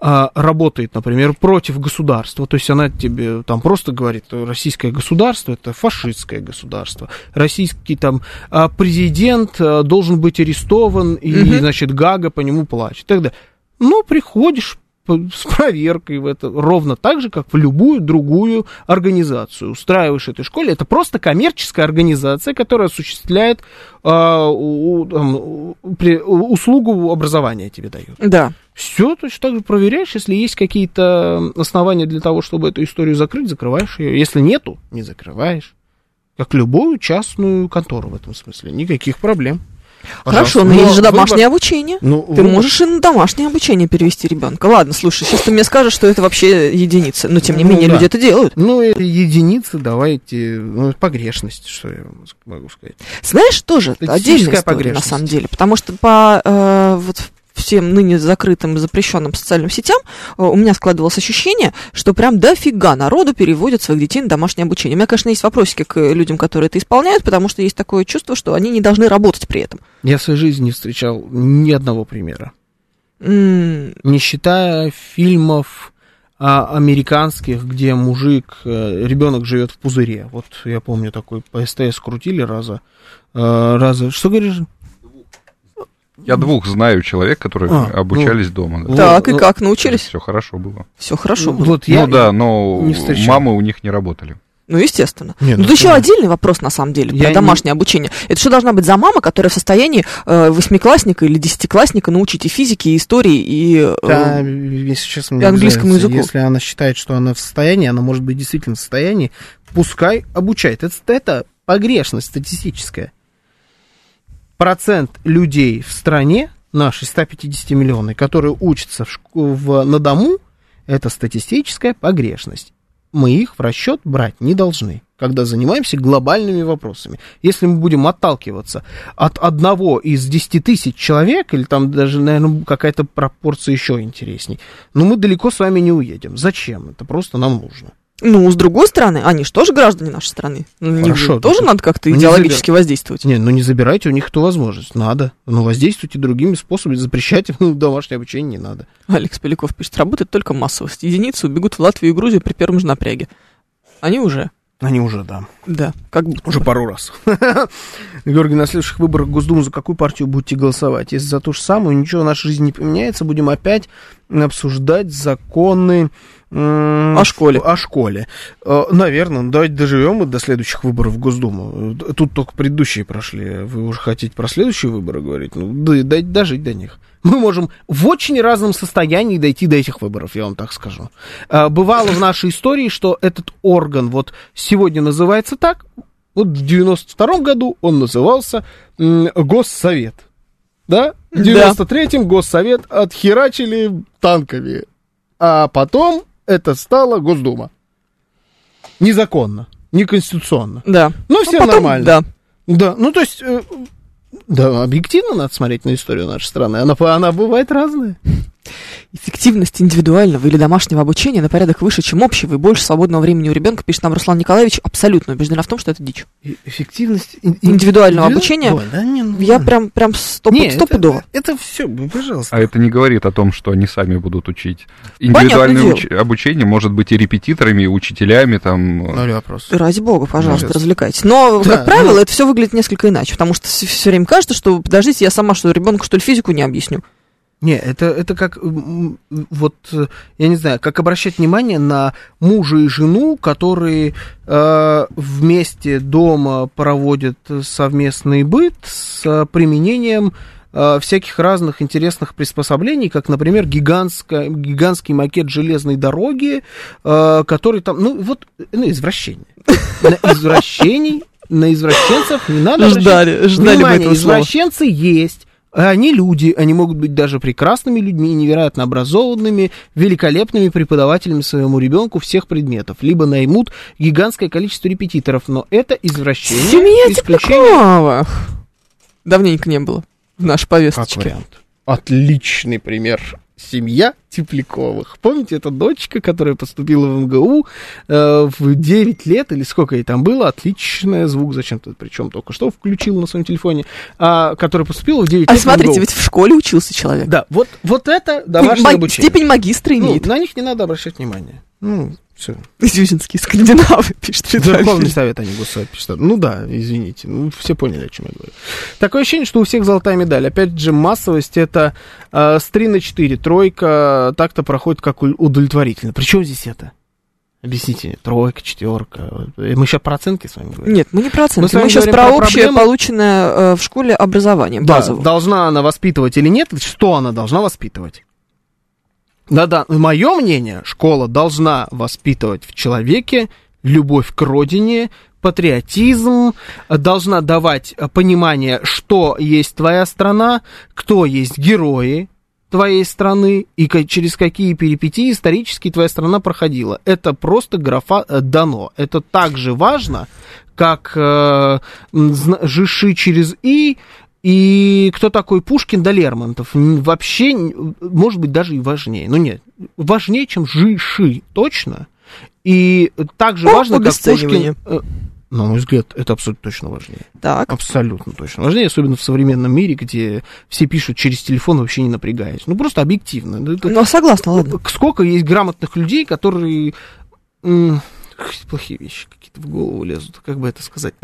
B: работает, например, против государства, то есть она тебе там просто говорит, что российское государство это фашистское государство, российский там а, президент а, должен быть арестован, и,
C: Мгм.
B: значит, Гага по нему плачет. Тогда, ну, приходишь с проверкой в это ровно так же, как в любую другую организацию. Устраиваешь этой школе. Это просто коммерческая организация, которая осуществляет а, у- там, при- услугу образования тебе дает.
C: Да.
B: Все точно так же проверяешь. Если есть какие-то основания для того, чтобы эту историю закрыть, закрываешь ее. Если нету, не закрываешь. Как любую частную контору в этом смысле. Никаких проблем.
C: Хорошо,
B: Пожалуйста.
C: но есть же
B: выбор-
C: домашнее обучение.
B: Ну,
C: Ты
B: выбор-
C: можешь и на домашнее обучение перевести ребенка. Ладно, слушай, сейчас ты мне скажешь, что это вообще единица. Но тем не
B: Ну,
C: менее,
B: да.
C: люди это делают.
B: Ну, единицы давайте, ну, погрешность, что я могу сказать.
C: Знаешь, тоже отдельная история, на
B: погрешность.
C: самом деле. Потому что по э, вот всем ныне закрытым, запрещенным социальным сетям э, у меня складывалось ощущение, что прям дофига народу переводят своих детей на домашнее обучение. У меня, конечно, есть вопросики к людям, которые это исполняют, потому что есть такое чувство, что они не должны работать при этом.
B: Я в своей жизни не встречал ни одного примера.
C: М,
B: Не считая фильмов а, американских, где мужик, ребенок живет в пузыре. Вот я помню такой по СТС крутили раза. э, раза. Что говоришь?
F: Я двух знаю человек, которые
B: А,
F: обучались дома. Да.
C: Так, и
B: ну,
C: как, научились?
F: Все хорошо было.
C: Все хорошо было.
B: Вот я,
F: ну да, но
B: не
F: мамы у них не работали.
C: Ну, естественно.
B: Не,
C: ну,
B: ну,
C: тут еще отдельный вопрос, на самом деле,
B: Я
C: про
B: не-
C: домашнее обучение. Это что должна быть за мама, которая в состоянии э, восьмиклассника или десятиклассника научить и физике, и истории, и... э,
B: Да, если честно,
C: и английскому
B: нравится.
C: языку.
B: Если она считает, что она в состоянии, она может быть действительно в состоянии, пускай обучает. Это, это погрешность статистическая. Процент людей в стране, нашей 150 миллионной, которые учатся в, в, на дому, это статистическая погрешность. Мы их в расчет брать не должны, когда занимаемся глобальными вопросами. Если мы будем отталкиваться от одного из 10 тысяч человек, или там даже, наверное, какая-то пропорция еще интересней, ну, мы далеко с вами не уедем. Зачем? Это просто нам нужно.
C: Ну, с другой стороны, они же тоже граждане нашей страны. Ну, на них
B: Хорошо,
C: же тоже
B: так
C: надо как-то
B: ну, не
C: идеологически воздействовать.
B: Не, ну не забирайте у них эту возможность. Надо. Но воздействуйте другими способами. Запрещать им ну, домашнее обучение не надо.
C: Алекс Поляков пишет, работает только массовость. Единицы убегут в Латвию и Грузию при первом же напряге. Они уже,
B: Они уже, да.
C: да, как будто
B: Уже пару раз. *laughs* Георгий, на следующих выборах в Госдуму за какую партию будете голосовать? Если за ту же самую, ничего в нашей жизни не поменяется, будем опять обсуждать законы
C: О школе.
B: О школе. Э, Наверное, давайте доживем мы до следующих выборов в Госдуму. Тут только предыдущие прошли. Вы уже хотите про следующие выборы говорить? Ну, да- дайте дожить до них. Мы можем в очень разном состоянии дойти до этих выборов, я вам так скажу. Э, Бывало в нашей истории, что этот орган вот сегодня называется так, вот в 92 году он назывался Госсовет. Да? В
C: Да.
B: 93-м Госсовет отхерачили танками. А потом это стало Госдума. Незаконно, неконституционно.
C: Да.
B: Ну, всем
C: потом,
B: нормально.
C: Да.
B: Да, ну то есть, э, да, объективно надо смотреть на историю нашей страны. Она, она бывает разная.
C: Эффективность индивидуального или домашнего обучения на порядок выше, чем общего, и больше свободного времени у ребенка, пишет нам Руслан Николаевич, абсолютно убеждена в том, что это дичь.
B: Эффективность ин-
C: Индивидуального
B: индивиду-
C: обучения?
B: Ой, да не, ну
C: Я прям, прям стоп,
B: Не,
C: стопудово.
B: Это, это все, пожалуйста.
F: А это не говорит о том, что они сами будут учить. Индивидуальное уч- обучение может быть и репетиторами, и учителями, там...
B: Ноль вопрос.
C: Ради бога, пожалуйста,
B: Молодец.
C: развлекайтесь. Но,
B: Да,
C: как правило,
B: ну-
C: это все выглядит несколько иначе, потому что все время кажется, что, подождите, я сама что, ребенку что ли физику не объясню?
B: Не, это, это как, вот, э, я не знаю, как обращать внимание на мужа и жену, которые э, вместе дома проводят совместный быт с применением э, всяких разных интересных приспособлений, как, например, гигантская, гигантский макет железной дороги, э, который там, ну, вот, ну, извращение. На извращений, на извращенцев не надо
C: Ждали, ждали
B: внимание.
C: этого слова.
B: Извращенцы есть. Они люди, они могут быть даже прекрасными людьми, невероятно образованными, великолепными преподавателями своему ребенку всех предметов. Либо наймут гигантское количество репетиторов, но это извращение.
C: Семья
B: исключение.
C: Давненько не было в нашей
B: Как
C: повесточке.
B: вариант. Отличный пример. Семья Тепляковых. Помните, это дочка, которая поступила в МГУ э, в 9 лет, или сколько ей там было, отличный звук зачем-то, причем только что включил на своем телефоне, а, которая поступила в 9
C: А
B: лет в
C: смотрите,
B: МГУ.
C: ведь в школе учился человек.
B: Да, вот, вот это домашнее
C: Маг-
B: обучение.
C: Степень магистра
B: Ну,
C: имеет.
B: на них не надо обращать внимание. Ну, все.
C: Зюзинские скандинавы, *laughs* пишет
B: Верховный
C: Виталий.
B: совет, а не госсовет пишет. Ну да, извините. Ну, все поняли, о чем я говорю. Такое ощущение, что у всех золотая медаль. Опять же, массовость это э, с 3 на 4. Тройка так-то проходит как удовлетворительно. Причем здесь это? Объясните. Тройка, четверка. Э, Мы сейчас про оценки с вами говорим.
C: Нет, мы не про
B: Мы
C: оценки,
B: вами
C: мы сейчас про
B: про
C: общее,
B: проблемы.
C: полученное э, в школе образование,
B: Да,
C: базовое.
B: должна она воспитывать или нет, что она должна воспитывать? Да, да, мое мнение, школа должна воспитывать в человеке любовь к родине, патриотизм, должна давать понимание, что есть твоя страна, кто есть герои твоей страны и через какие перипетии исторически твоя страна проходила. Это просто графа э, дано. Это так же важно, как э, Жиши через И и кто такой Пушкин да Лермонтов. Вообще, может быть, даже и важнее. Ну нет, важнее, чем Жиши, точно. И также
C: О,
B: важно, как. Пушкин... э, На мой взгляд, это абсолютно точно важнее.
C: Так.
B: Абсолютно точно. Важнее, особенно в современном мире, где все пишут через телефон, вообще не напрягаясь. Ну, просто объективно. Ну, это-
C: Ну, согласна, ладно.
B: Сколько есть грамотных людей, которые... Плохие вещи какие-то в голову лезут, как бы это сказать.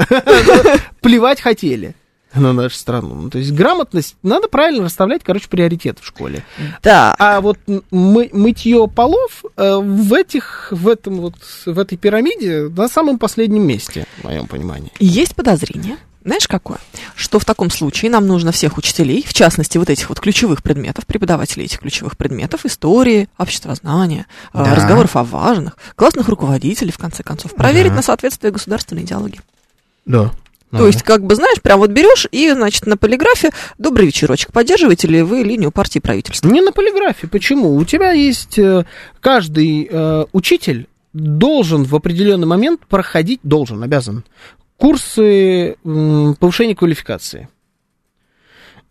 B: *laughs* Плевать хотели *laughs* на нашу страну. Ну, то есть грамотность, надо правильно расставлять, короче, приоритет в школе.
C: Да.
B: А вот мы, мытье полов э, в этих, в этом вот, в этой пирамиде на самом последнем месте, в моем понимании.
C: Есть подозрение, знаешь какое? Что в таком случае нам нужно всех учителей, в частности, вот этих вот ключевых предметов, преподавателей этих ключевых предметов, истории, обществознания, э,
B: Да.
C: разговоров о важных, классных руководителей, в конце концов, проверить
B: Да.
C: на соответствие государственной идеологии.
B: Да.
C: То есть, как бы, знаешь, прям вот берешь и, значит, на полиграфе добрый вечерочек. Поддерживаете ли вы линию партии правительства?
B: Не на полиграфе. Почему? У тебя есть э, каждый э, учитель должен в определенный момент проходить, должен, обязан, курсы м, повышения квалификации.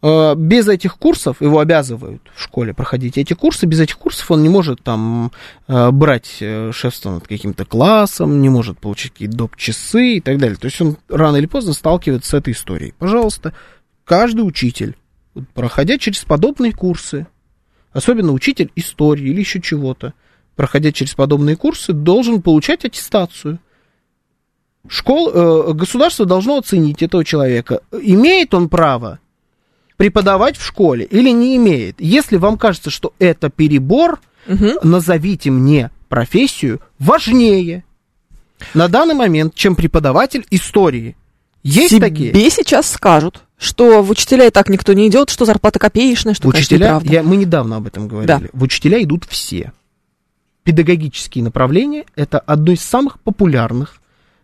B: Э, Без этих курсов, его обязывают в школе проходить эти курсы, без этих курсов он не может там э, брать э, шефство над каким-то классом, не может получить какие-то доп. часы и так далее. То есть он рано или поздно сталкивается с этой историей. Пожалуйста, каждый учитель, проходя через подобные курсы, особенно учитель истории или еще чего-то, проходя через подобные курсы, должен получать аттестацию. Школ, э, государство должно оценить этого человека. Имеет он право преподавать в школе или не имеет? Если вам кажется, что это перебор,
C: Мгм.
B: назовите мне профессию важнее на данный момент, чем преподаватель истории. Есть
C: Тебе
B: такие?
C: сейчас скажут, что в учителя и так никто не идет, что зарплата копеечная, что,
B: В
C: конечно,
B: учителя,
C: неправда.
B: я, мы недавно об этом говорили. В учителя идут все. Педагогические направления это одно из самых популярных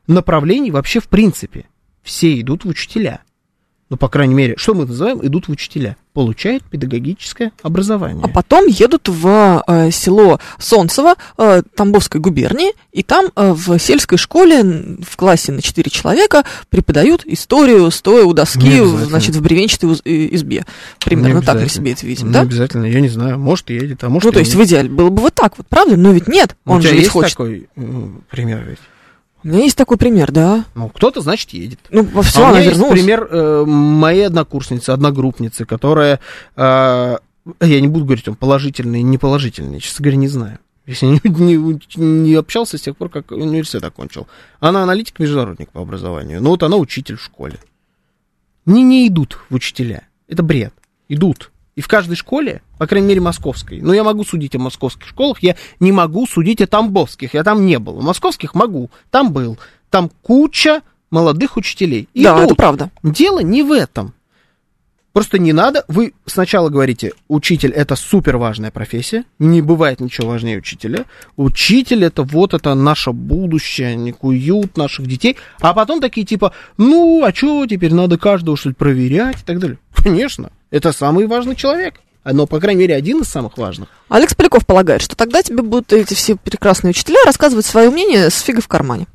B: направлений вообще в принципе. Все идут в учителя. Ну, по крайней мере, что мы называем, идут в учителя. Получают педагогическое образование.
C: А потом едут в э, село Солнцево э, Тамбовской губернии, и там э, в сельской школе в классе на 4 человека преподают историю, стоя у доски, значит, в бревенчатой избе. Примерно так мы себе это видим,
B: Не
C: да?
B: обязательно, я не знаю, может едет, а может
C: Ну, то есть
B: нет.
C: в идеале было бы вот так вот, правда? Но ведь нет,
B: У
C: он
B: тебя
C: же ведь
B: есть
C: хочет.
B: такой пример ведь?
C: У меня есть такой пример, да.
B: Ну, кто-то, значит, едет.
C: Ну, во
B: А
C: все,
B: у
C: она
B: меня есть
C: вернулась.
B: пример э, моей однокурсницы, одногруппницы, которая, э, я не буду говорить, он положительный, неположительный, честно говоря, не знаю. Если *laughs* не, не, не общался с тех пор, как университет окончил. Она аналитик-международник по образованию. Ну, вот она учитель в школе. Не, не идут в учителя. Это бред. Идут. И в каждой школе, по крайней мере, московской, но я могу судить о московских школах, я не могу судить о тамбовских, я там не был. У московских могу, там был. Там куча молодых учителей. И
C: да,
B: тут
C: это правда.
B: Дело не в этом. Просто не надо, вы сначала говорите, учитель это супер важная профессия, не бывает ничего важнее учителя. Учитель это вот это наше будущее, уют наших детей. А потом такие типа, ну, а что теперь надо каждого что-то проверять и так далее. Конечно, это самый важный человек. Но, по крайней мере, один из самых важных.
C: Алекс Поляков полагает, что тогда тебе будут эти все прекрасные учителя рассказывать свое мнение с фигой в кармане.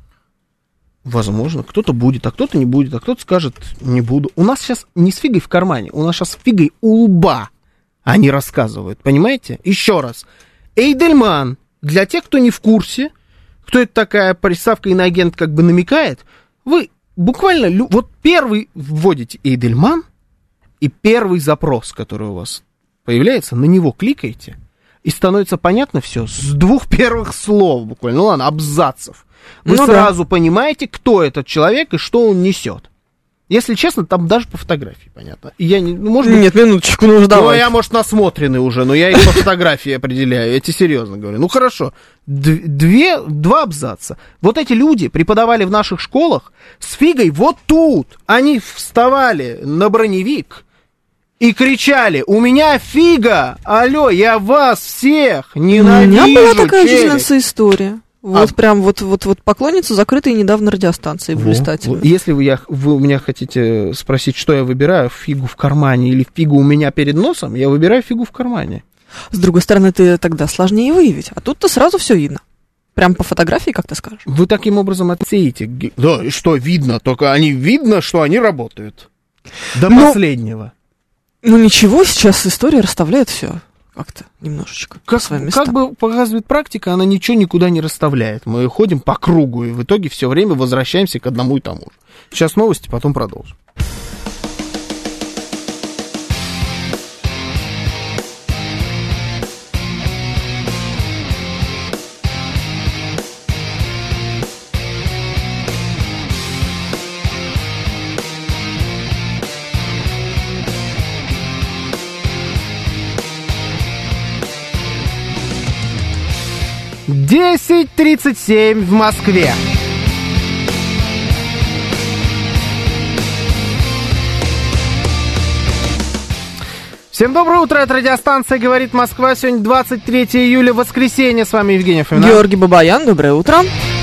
B: Возможно, кто-то будет, а кто-то не будет, а кто-то скажет, не буду. У нас сейчас не с фигой в кармане, у нас сейчас с фигой у лба они рассказывают, понимаете? Еще раз. Эйдельман, для тех, кто не в курсе, кто это такая приставка иноагент как бы намекает, вы буквально, вот первый вводите Эйдельман, и первый запрос, который у вас появляется, на него кликаете, и становится понятно все с двух *laughs* первых слов буквально, ну ладно, абзацев. Вы
C: Ну да.
B: сразу понимаете, кто этот человек и что он несет. Если честно, там даже по фотографии понятно. И я не, ну, может быть,
C: Нет, минуточку, ну уже
B: ну,
C: давай.
B: я, может, насмотренный уже, но я их по фотографии определяю. Я тебе серьезно говорю. Ну, хорошо. Две, два абзаца. Вот эти люди преподавали в наших школах с фигой вот тут. Они вставали на броневик и кричали, у меня фига, алло, я вас всех
C: У
B: ненавижу.
C: меня была такая
B: челик».
C: учительница истории. Вот
B: А-
C: прям вот, вот, вот поклонница закрытой недавно радиостанции блистательно.
B: Если вы, я, вы у меня хотите спросить, что я выбираю, фигу в кармане или фигу у меня перед носом, я выбираю фигу в кармане.
C: С другой стороны, ты тогда сложнее выявить. А тут-то сразу все видно. Прям по фотографии, как ты скажешь.
B: Вы таким образом отсеете. Да, и что видно? Только они видно, что они работают. До
C: Ну,
B: последнего.
C: Ну ничего, сейчас история расставляет все как-то немножечко
B: Как,
C: по своим местам.
B: как бы показывает практика, она ничего никуда не расставляет. Мы ходим по кругу, и в итоге все время возвращаемся к одному и тому же. Сейчас новости, потом продолжим. Десять тридцать семь в Москве. Всем доброе утро, это радиостанция «Говорит Москва». Сегодня 23 июля, воскресенье. С вами Евгений Фомина.
C: Георгий Бабаян, доброе утро.
B: Э,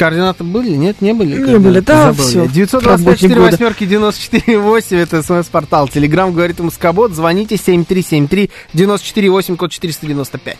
B: Координаты были? Нет, не были?
C: Не были, да,
B: Забыл
C: всё,
B: я. 924
C: работник года.
B: восьмерки 94 8, это смс-портал. Телеграмм говорит Москобот. Звоните 7373 94 8, код 495.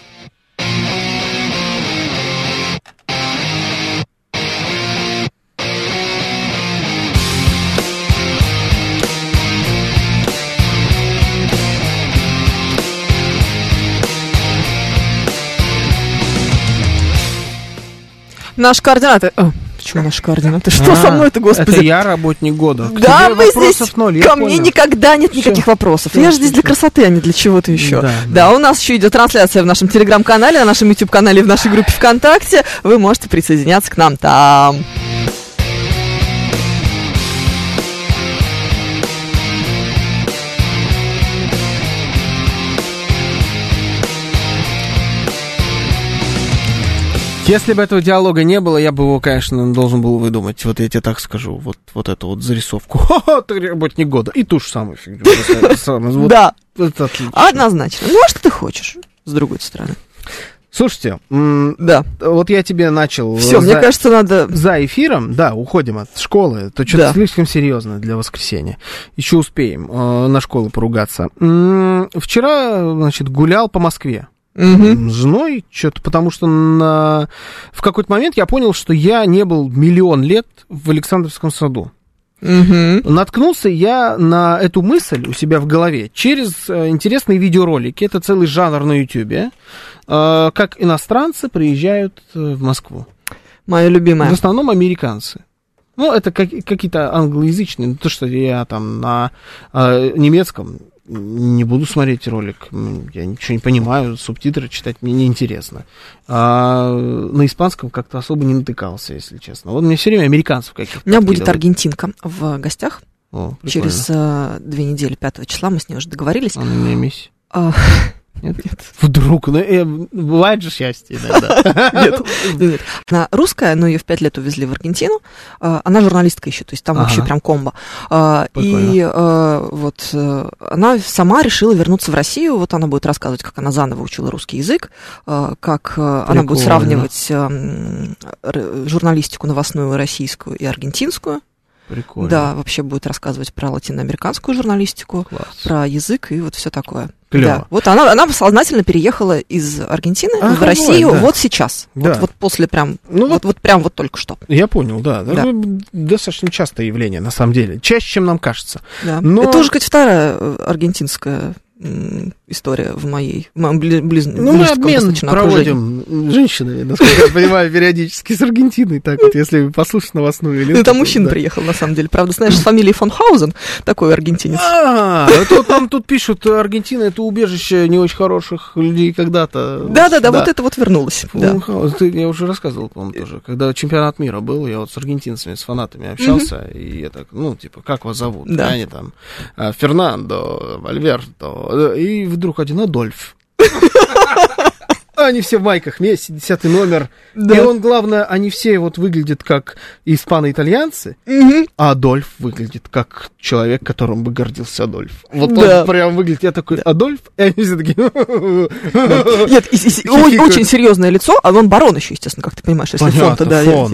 C: Наши координаты... Э, почему наши координаты? Что со
B: А,
C: мной-то, господи?
B: Это я работник года. К
C: Да, мы здесь,
B: ноль,
C: ко
B: понял.
C: мне никогда нет
B: Всё.
C: никаких вопросов.
B: Всё,
C: я же здесь для красоты, а не для чего-то еще.
B: Да,
C: Да, у нас еще идет трансляция в нашем телеграм-канале, на нашем YouTube-канале, в нашей группе ВКонтакте. Вы можете присоединяться к нам там.
B: Если бы этого диалога не было, я бы его, конечно, должен был выдумать. Вот я тебе так скажу. Вот, вот эту вот зарисовку. *laughs* Ха-ха, ты работник года. И ту же самую фигню. *laughs*
C: Да, однозначно. Ну, а что ты хочешь, с другой стороны?
B: Слушайте, м,
C: Да.
B: вот я тебе начал...
C: Все,
B: за-
C: мне кажется, надо...
B: За эфиром, да, уходим от школы. Это что-то
C: Да.
B: слишком серьезно для воскресенья. Еще успеем э, на школу поругаться. М, Вчера, значит, гулял по Москве.
C: Мгм.
B: с женой, что-то потому что на... в какой-то момент я понял, что я не был миллион лет в Александровском саду.
C: Мгм.
B: Наткнулся я на эту мысль у себя в голове через э, интересные видеоролики. Это целый жанр на Ютьюбе. э, как иностранцы приезжают э, в Москву.
C: Моя любимая.
B: В основном американцы. Ну, это как- какие-то англоязычные, ну, то, что я там на э, немецком не буду смотреть ролик. Я ничего не понимаю, субтитры читать мне неинтересно. А на испанском как-то особо не натыкался, если честно. Вот мне все время американцев каких-то.
C: У меня будет аргентинка в гостях.
B: О, прикольно.
C: Через э, две недели, 5 числа, мы с ней уже договорились.
B: Она мне миссия. *laughs*
C: А,
B: Нет? Вдруг, ну, э, бывает же счастье иногда. *laughs*
C: Нет, нет. Она русская, но ее в пять лет увезли в Аргентину. А, Она журналистка еще, то есть там вообще прям комбо. А. И э, вот э, она сама решила вернуться в Россию. Вот она будет рассказывать, как она заново учила русский язык, как э, она будет сравнивать э, м, р- журналистику новостную российскую и аргентинскую.
B: Прикольно.
C: Да, вообще будет рассказывать про латиноамериканскую журналистику,
B: Класс.
C: про язык и вот все такое.
B: Клево.
C: Да. Вот она, она сознательно переехала из Аргентины
B: А,
C: в Россию
B: да.
C: вот сейчас.
B: Да.
C: Вот, вот после прям,
B: Ну
C: вот, вот прям вот только что.
B: Я понял, да.
C: Да.
B: Ну, Достаточно частое явление, на самом деле. Чаще, чем нам кажется.
C: Да.
B: Но-
C: Это уже, кстати, вторая э, аргентинская история в моей, в моем бли- близ-
B: Ну, мы обмен
C: окружении.
B: проводим с женщинами, насколько я понимаю, периодически с Аргентиной. Так вот, если послушать новостную или
C: Ну, там мужчина приехал, на самом деле. Правда, знаешь, с фамилией фон Хаузен, такой аргентинец.
B: А, вот нам тут пишут, Аргентина это убежище не очень хороших людей когда-то.
C: Да-да-да, вот это вот вернулось. Да.
B: Фулхаус, ты- я уже рассказывал, по-моему, тоже. Когда чемпионат мира был, я вот с аргентинцами, с фанатами общался, и я так, ну, типа, как вас зовут?
C: Да.
B: Они там, «А, Фернандо, Вальверто, и вдруг один Адольф. *laughs* Они все в майках, Месси, десятый номер.
C: Да.
B: И он, главное, они все вот выглядят как испано-итальянцы,
C: Мгм.
B: а Адольф выглядит как человек, которым бы гордился Адольф. Вот
C: Да.
B: он прям выглядит, я такой, Адольф? *laughs* И они все такие...
C: Нет, очень серьезное лицо, а он барон еще, естественно, как ты понимаешь, если фон-то, да, я-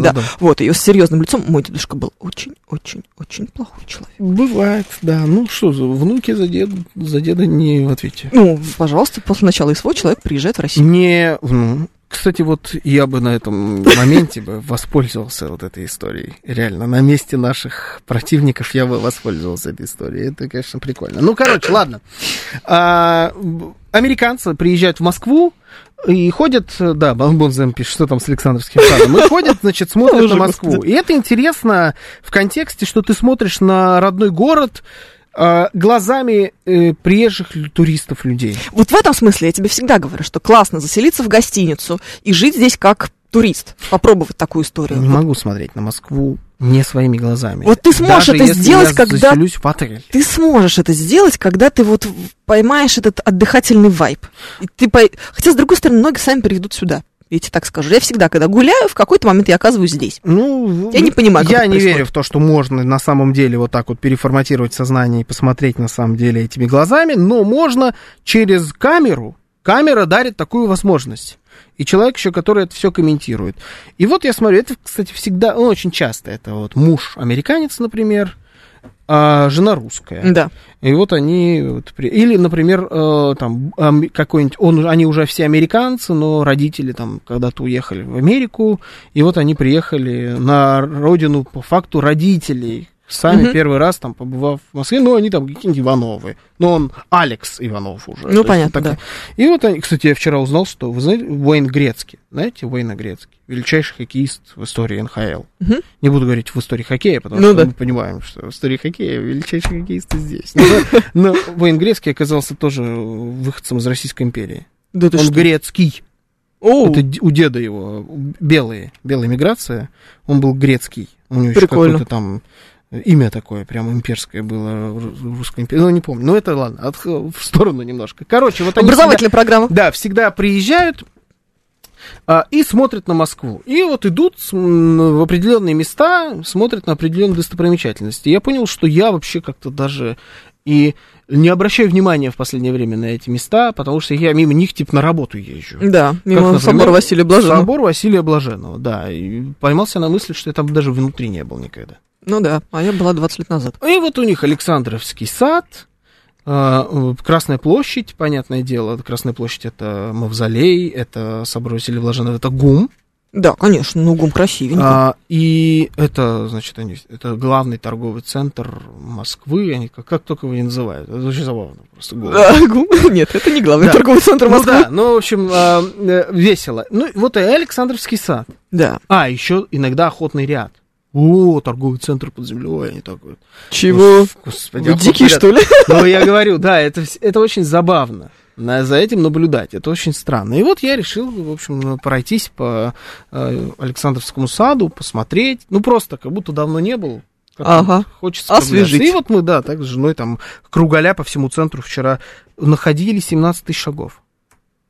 B: да.
C: Вот, и с серьезным лицом мой дедушка был очень-очень-очень плохой человек.
B: Бывает, да. Ну что, внуки за деда, не в ответе.
C: Ну, пожалуйста, после начала СВО человек приезжает в Россию.
B: Не, ну, кстати, вот я бы на этом моменте бы воспользовался вот этой историей. Реально, на месте наших противников я бы воспользовался этой историей. Это, конечно, прикольно. Ну, короче, ладно. А, американцы приезжают в Москву и ходят, да, Бонзем пишет, что там с Александровским садом, и ходят, значит, смотрят на Москву. И это интересно в контексте, что ты смотришь на родной город а, глазами э, приезжих туристов, людей.
C: Вот в этом смысле я тебе всегда говорю, что классно заселиться в гостиницу и жить здесь как турист. Попробовать такую
B: Я
C: историю.
B: не могу смотреть на Москву не своими глазами.
C: Вот ты сможешь
B: Даже
C: это сделать,
B: я
C: когда-
B: в отель.
C: Ты сможешь это сделать, когда ты вот поймаешь этот отдыхательный вайб. И ты пой- Хотя, с другой стороны, ноги сами приведут сюда. Я тебе так скажу. Я всегда, когда гуляю, в какой-то момент я оказываюсь здесь.
B: Ну,
C: Я не понимаю, как
B: Я не
C: происходит.
B: верю в то, что можно на самом деле вот так вот переформатировать сознание и посмотреть на самом деле этими глазами, но можно через камеру. Камера дарит такую возможность. И человек еще, который это все комментирует. И вот я смотрю, это, кстати, всегда, ну, очень часто. Это вот муж американец, например, а жена русская.
C: Да.
B: И вот они... вот при- или, например, э, там ам- какой-нибудь... Он, они уже все американцы, но родители там когда-то уехали в Америку, и вот они приехали на родину по факту родителей. Сами
C: Мгм.
B: первый раз там побывав в Москве, ну, они там какие-нибудь Ивановы. Но он Алекс Иванов уже.
C: Ну,
B: есть
C: понятно,
B: он
C: да.
B: И вот они, кстати, я вчера узнал, что, вы знаете, Уэйн Грецкий, знаете, Уэйна Грецкий, величайший хоккеист в истории НХЛ.
C: Мгм.
B: Не буду говорить в истории хоккея, потому
C: Ну
B: что
C: да.
B: мы понимаем, что в истории хоккея величайший хоккеист здесь. Но, *laughs* но Уэйн Грецкий оказался тоже выходцем из Российской империи.
C: Да
B: Он
C: что?
B: грецкий.
C: Оу,
B: Это у деда его белые, белая миграция. Он был грецкий. У него еще
C: Прикольно.
B: какое-то там имя такое, прям имперское было в русской империи. Ну, не помню. Ну, это ладно, от- в сторону немножко. Короче, вот они всегда-
C: Образовательная программа.
B: да, всегда приезжают а, и смотрят на Москву. И вот идут в определенные места, смотрят на определенные достопримечательности. Я понял, что я вообще как-то даже и не обращаю внимания в последнее время на эти места, потому что я мимо них типа на работу езжу.
C: Да, мимо
B: Как, например,
C: Василия Блаженного.
B: Собор Василия Блаженного, да. И поймался на мысли, что я там даже внутри не был никогда.
C: Ну да, а я была 20 лет назад.
B: И вот у них Александровский сад, а, Красная площадь, понятное дело, Красная площадь это Мавзолей, это собор Василия Блаженного, это ГУМ,
C: Да, конечно, ну гум красивенько.
B: А, и это, значит, они, это главный торговый центр Москвы, они как, как только его не называют, это очень забавно просто. ГУМ.
C: А, гум? *laughs* Нет, это не главный
B: Да.
C: торговый центр
B: Ну
C: Москвы.
B: да, ну, в общем, а, э, весело. Ну, вот и Александровский сад.
C: Да.
B: А, еще иногда охотный ряд. О, торговый центр под землей, они так вот.
C: Чего?
B: Уф, Господи,
C: Вы
B: охота
C: дикие, что ли? *laughs*
B: Ну, я говорю, да, это, это очень забавно. На- За этим наблюдать, это очень странно. И вот я решил, в общем, пройтись по э, Александровскому саду, посмотреть. Ну, просто как будто давно не был.
C: Ага.
B: Хочется
C: Освежить.
B: И вот мы, да, так с женой там кругаля по всему центру вчера находили 17 тысяч шагов.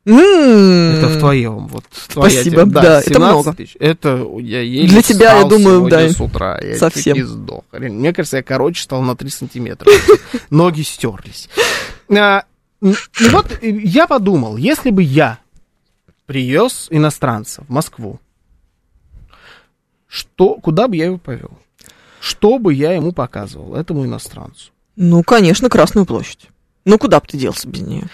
C: М.
B: Это в твоем, вот.
C: Спасибо,
B: тема.
C: да, это
B: 17
C: много.
B: тысяч. Это я еле
C: Для тебя, я думаю, да,
B: с утра. Я
C: совсем.
B: чуть сдох. Мне кажется, я короче стал на 3 сантиметра. *laughs* Ноги стерлись. А, м, И вот э, я подумал, если бы я привез иностранца в Москву, что, куда бы я его повел? Что бы я ему показывал, этому иностранцу?
C: Ну, конечно, Красную площадь. Ну, куда бы ты делся без нее?